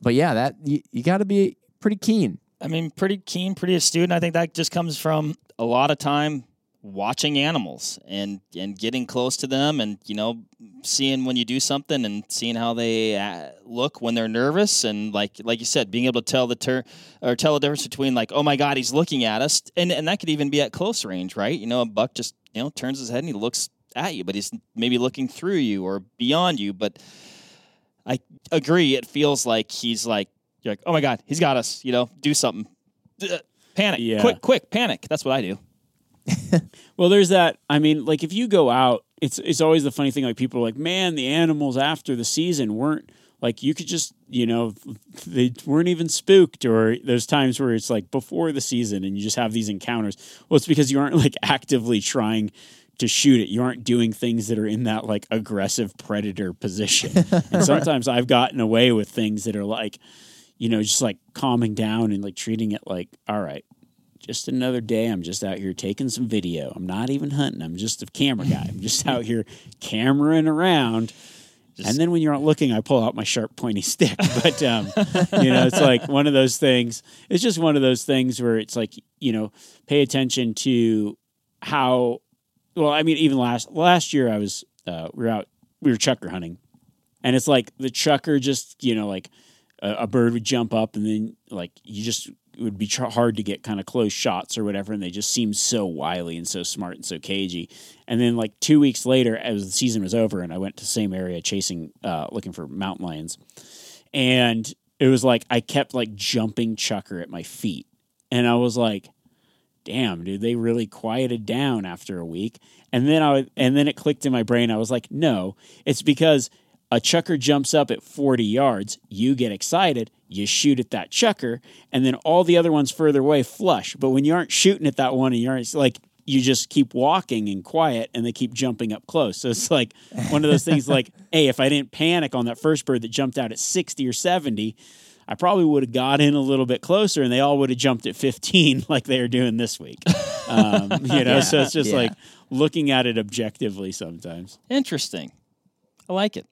But yeah, that you, you got to be pretty keen. I mean, pretty keen, pretty astute, and I think that just comes from a lot of time watching animals and and getting close to them, and you know, seeing when you do something and seeing how they uh, look when they're nervous, and like like you said, being able to tell the ter- or tell the difference between like, oh my god, he's looking at us, and and that could even be at close range, right? You know, a buck just you know turns his head and he looks at you, but he's maybe looking through you or beyond you, but. I agree. It feels like he's like, you're like, oh my god, he's got us. You know, do something. Panic, Yeah. quick, quick, panic. That's what I do. Well, there's that. I mean, like if you go out, it's it's always the funny thing. Like people are like, man, the animals after the season weren't like you could just you know they weren't even spooked. Or there's times where it's like before the season and you just have these encounters. Well, it's because you aren't like actively trying to shoot it. You aren't doing things that are in that like aggressive predator position. and sometimes I've gotten away with things that are like, you know, just like calming down and like treating it like, all right, just another day. I'm just out here taking some video. I'm not even hunting. I'm just a camera guy. I'm just out here cameraing around. and then when you're not looking, I pull out my sharp, pointy stick. But um, you know, it's like one of those things. It's just one of those things where it's like you know, pay attention to how. Well, I mean, even last last year, I was uh, we were out we were chukar hunting, and it's like the chukar just you know like a, a bird would jump up and then like you just it would be tr- hard to get kind of close shots or whatever and they just seem so wily and so smart and so cagey. And then like two weeks later as the season was over and i went to the same area chasing uh, looking for mountain lions and it was like i kept like jumping chukar at my feet. And i was like damn dude they really quieted down after a week. And then i and then it clicked in my brain. I was like no it's because a chukar jumps up at 40 yards. You get excited. You shoot at that chukar. And then all the other ones further away flush. But when you aren't shooting at that one and you aren't like you just keep walking and quiet and they keep jumping up close. So it's like one of those things like hey if i didn't panic on that first bird that jumped out at 60 or 70 I probably would have got in a little bit closer and they all would have jumped at 15 like they are doing this week. Um, you know, Yeah, so it's just yeah. like looking at it objectively sometimes. Interesting. I like it.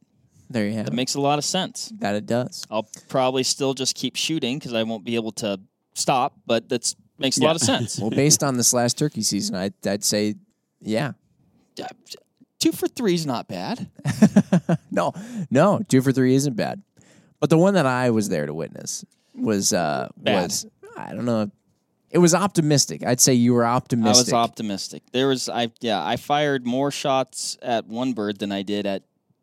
There you have That it. makes a lot of sense. That it does. I'll probably still just keep shooting because I won't be able to stop, but that makes a lot of sense. Well, based on this last turkey season, I'd, I'd say, yeah. Yeah, Two for three is not bad. No, no, two for three isn't bad. But the one that I was there to witness was uh Bad. was I don't know. It was optimistic. I'd say you were optimistic. I was optimistic. There was I yeah, I fired more shots at one bird than I did at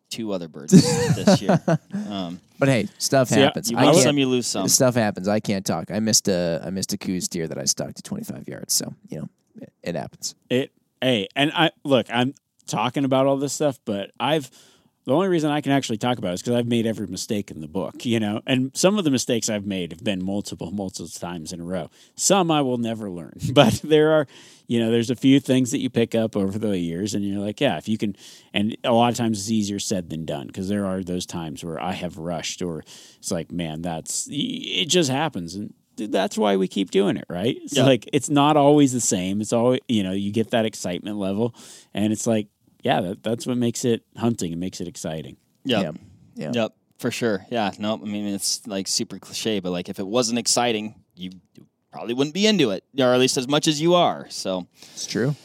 two other birds this year. Um, but hey, stuff See, I- happens. you I win can't- some, you lose some. stuff happens. I can't talk. I missed a I missed a Coues deer that I stuck to 25 yards. So you know it, it happens. It hey, and I look, I'm talking about all this stuff, but I've the only reason I can actually talk about it is because I've made every mistake in the book, you know, and some of the mistakes I've made have been multiple, multiple times in a row. Some I will never learn, but there are, you know, there's a few things that you pick up over the years, and you're like, yeah, if you can, and a lot of times it's easier said than done because there are those times where I have rushed, or it's like, man, that's it just happens, and that's why we keep doing it, right? It's Yeah. like it's not always the same. It's always you know you get that excitement level, and it's like yeah, that, that's what makes it hunting and makes it exciting. Yep. Yeah. Yep. For sure. Yeah. No, I mean it's like super cliche, but like if it wasn't exciting, you probably wouldn't be into it, or at least as much as you are. So It's true.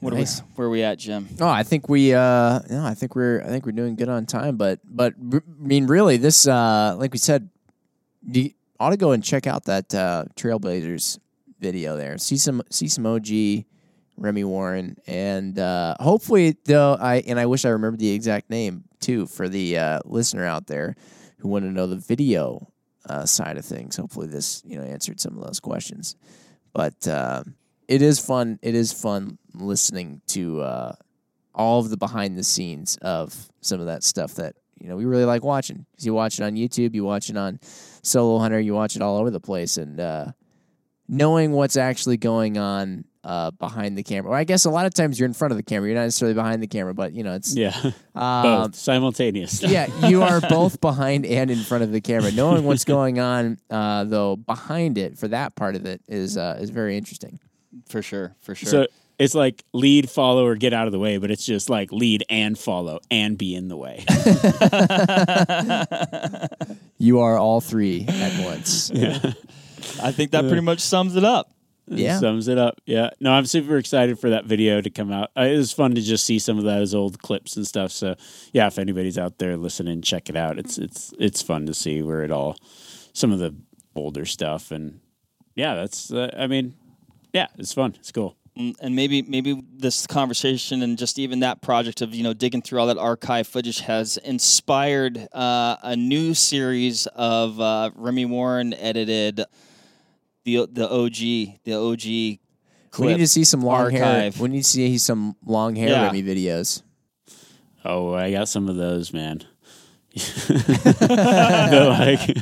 what Nice. are we, where are we at, Jim? Oh, I think we uh no, I think we're I think we're doing good on time, but but r- I mean really this uh like we said you ought to go and check out that uh Trailblazers video there. See some see some OG Remi Warren and uh hopefully though I and I wish I remembered the exact name too for the uh listener out there who want to know the video uh side of things. Hopefully this, you know, answered some of those questions. But uh it is fun. It is fun listening to uh, all of the behind the scenes of some of that stuff that you know we really like watching. 'Cause you watch it on YouTube, you watch it on Solo Hunter, you watch it all over the place, and uh, knowing what's actually going on uh, behind the camera. Or I guess a lot of times you're in front of the camera. You're not necessarily behind the camera, but you know it's Yeah, um, both simultaneous. yeah, you are both behind and in front of the camera. Knowing what's going on, uh, though, behind it for that part of it is uh, is very interesting. For sure. For sure. So it's like lead, follow, or get out of the way, but it's just like lead and follow and be in the way. You are all three at once. Yeah. I think that pretty much sums it up. Yeah. Sums it up. Yeah. No, I'm super excited for that video to come out. Uh, it was fun to just see some of those old clips and stuff. So yeah, if anybody's out there listening, check it out. It's it's it's fun to see where it all, some of the older stuff, and yeah, that's. Uh, I mean, yeah, it's fun. It's cool. Mm, and maybe maybe this conversation and just even that project of you know digging through all that archive footage has inspired uh, a new series of uh, Remi Warren edited the the OG the OG. We need to see some long hair. We need to see some long hair Yeah. Remi videos. Oh, I got some of those, man. the like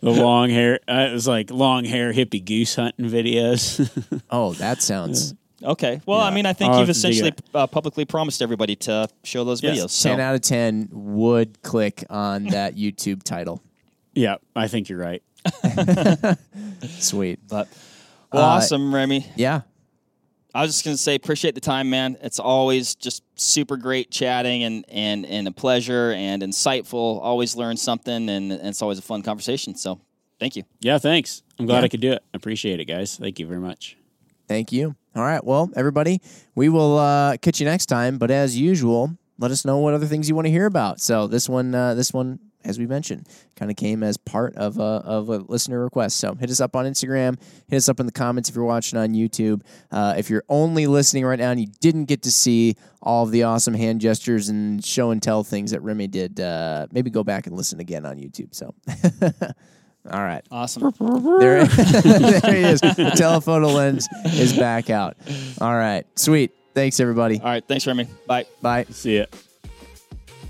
the long hair. Uh, it was like long hair hippie goose hunting videos. Oh, that sounds Okay, well, I mean, I think I'll you've have to dig essentially uh, publicly promised everybody to show those Yes. videos. So ten out of ten would click on that YouTube title. yeah, I think you're right. Sweet. But well, Uh, awesome, Remi. Yeah. I was just gonna say, appreciate the time, man. It's always just super great chatting and and and a pleasure and insightful. Always learn something, and, and it's always a fun conversation. So, thank you. Yeah, thanks. I'm glad Yeah. I could do it. Appreciate it, guys. Thank you very much. Thank you. All right. Well, everybody, we will uh, catch you next time. But as usual, let us know what other things you want to hear about. So this one, uh, this one, as we mentioned, kind of came as part of a of a listener request. So hit us up on Instagram. Hit us up in the comments if you're watching on YouTube. Uh, if you're only listening right now and you didn't get to see all of the awesome hand gestures and show and tell things that Remi did, uh, maybe go back and listen again on YouTube. So. All right. Awesome. There, there he is. The telephoto lens is back out. All right. Sweet. Thanks, everybody. All right, thanks, Remi. Bye. Bye. See ya.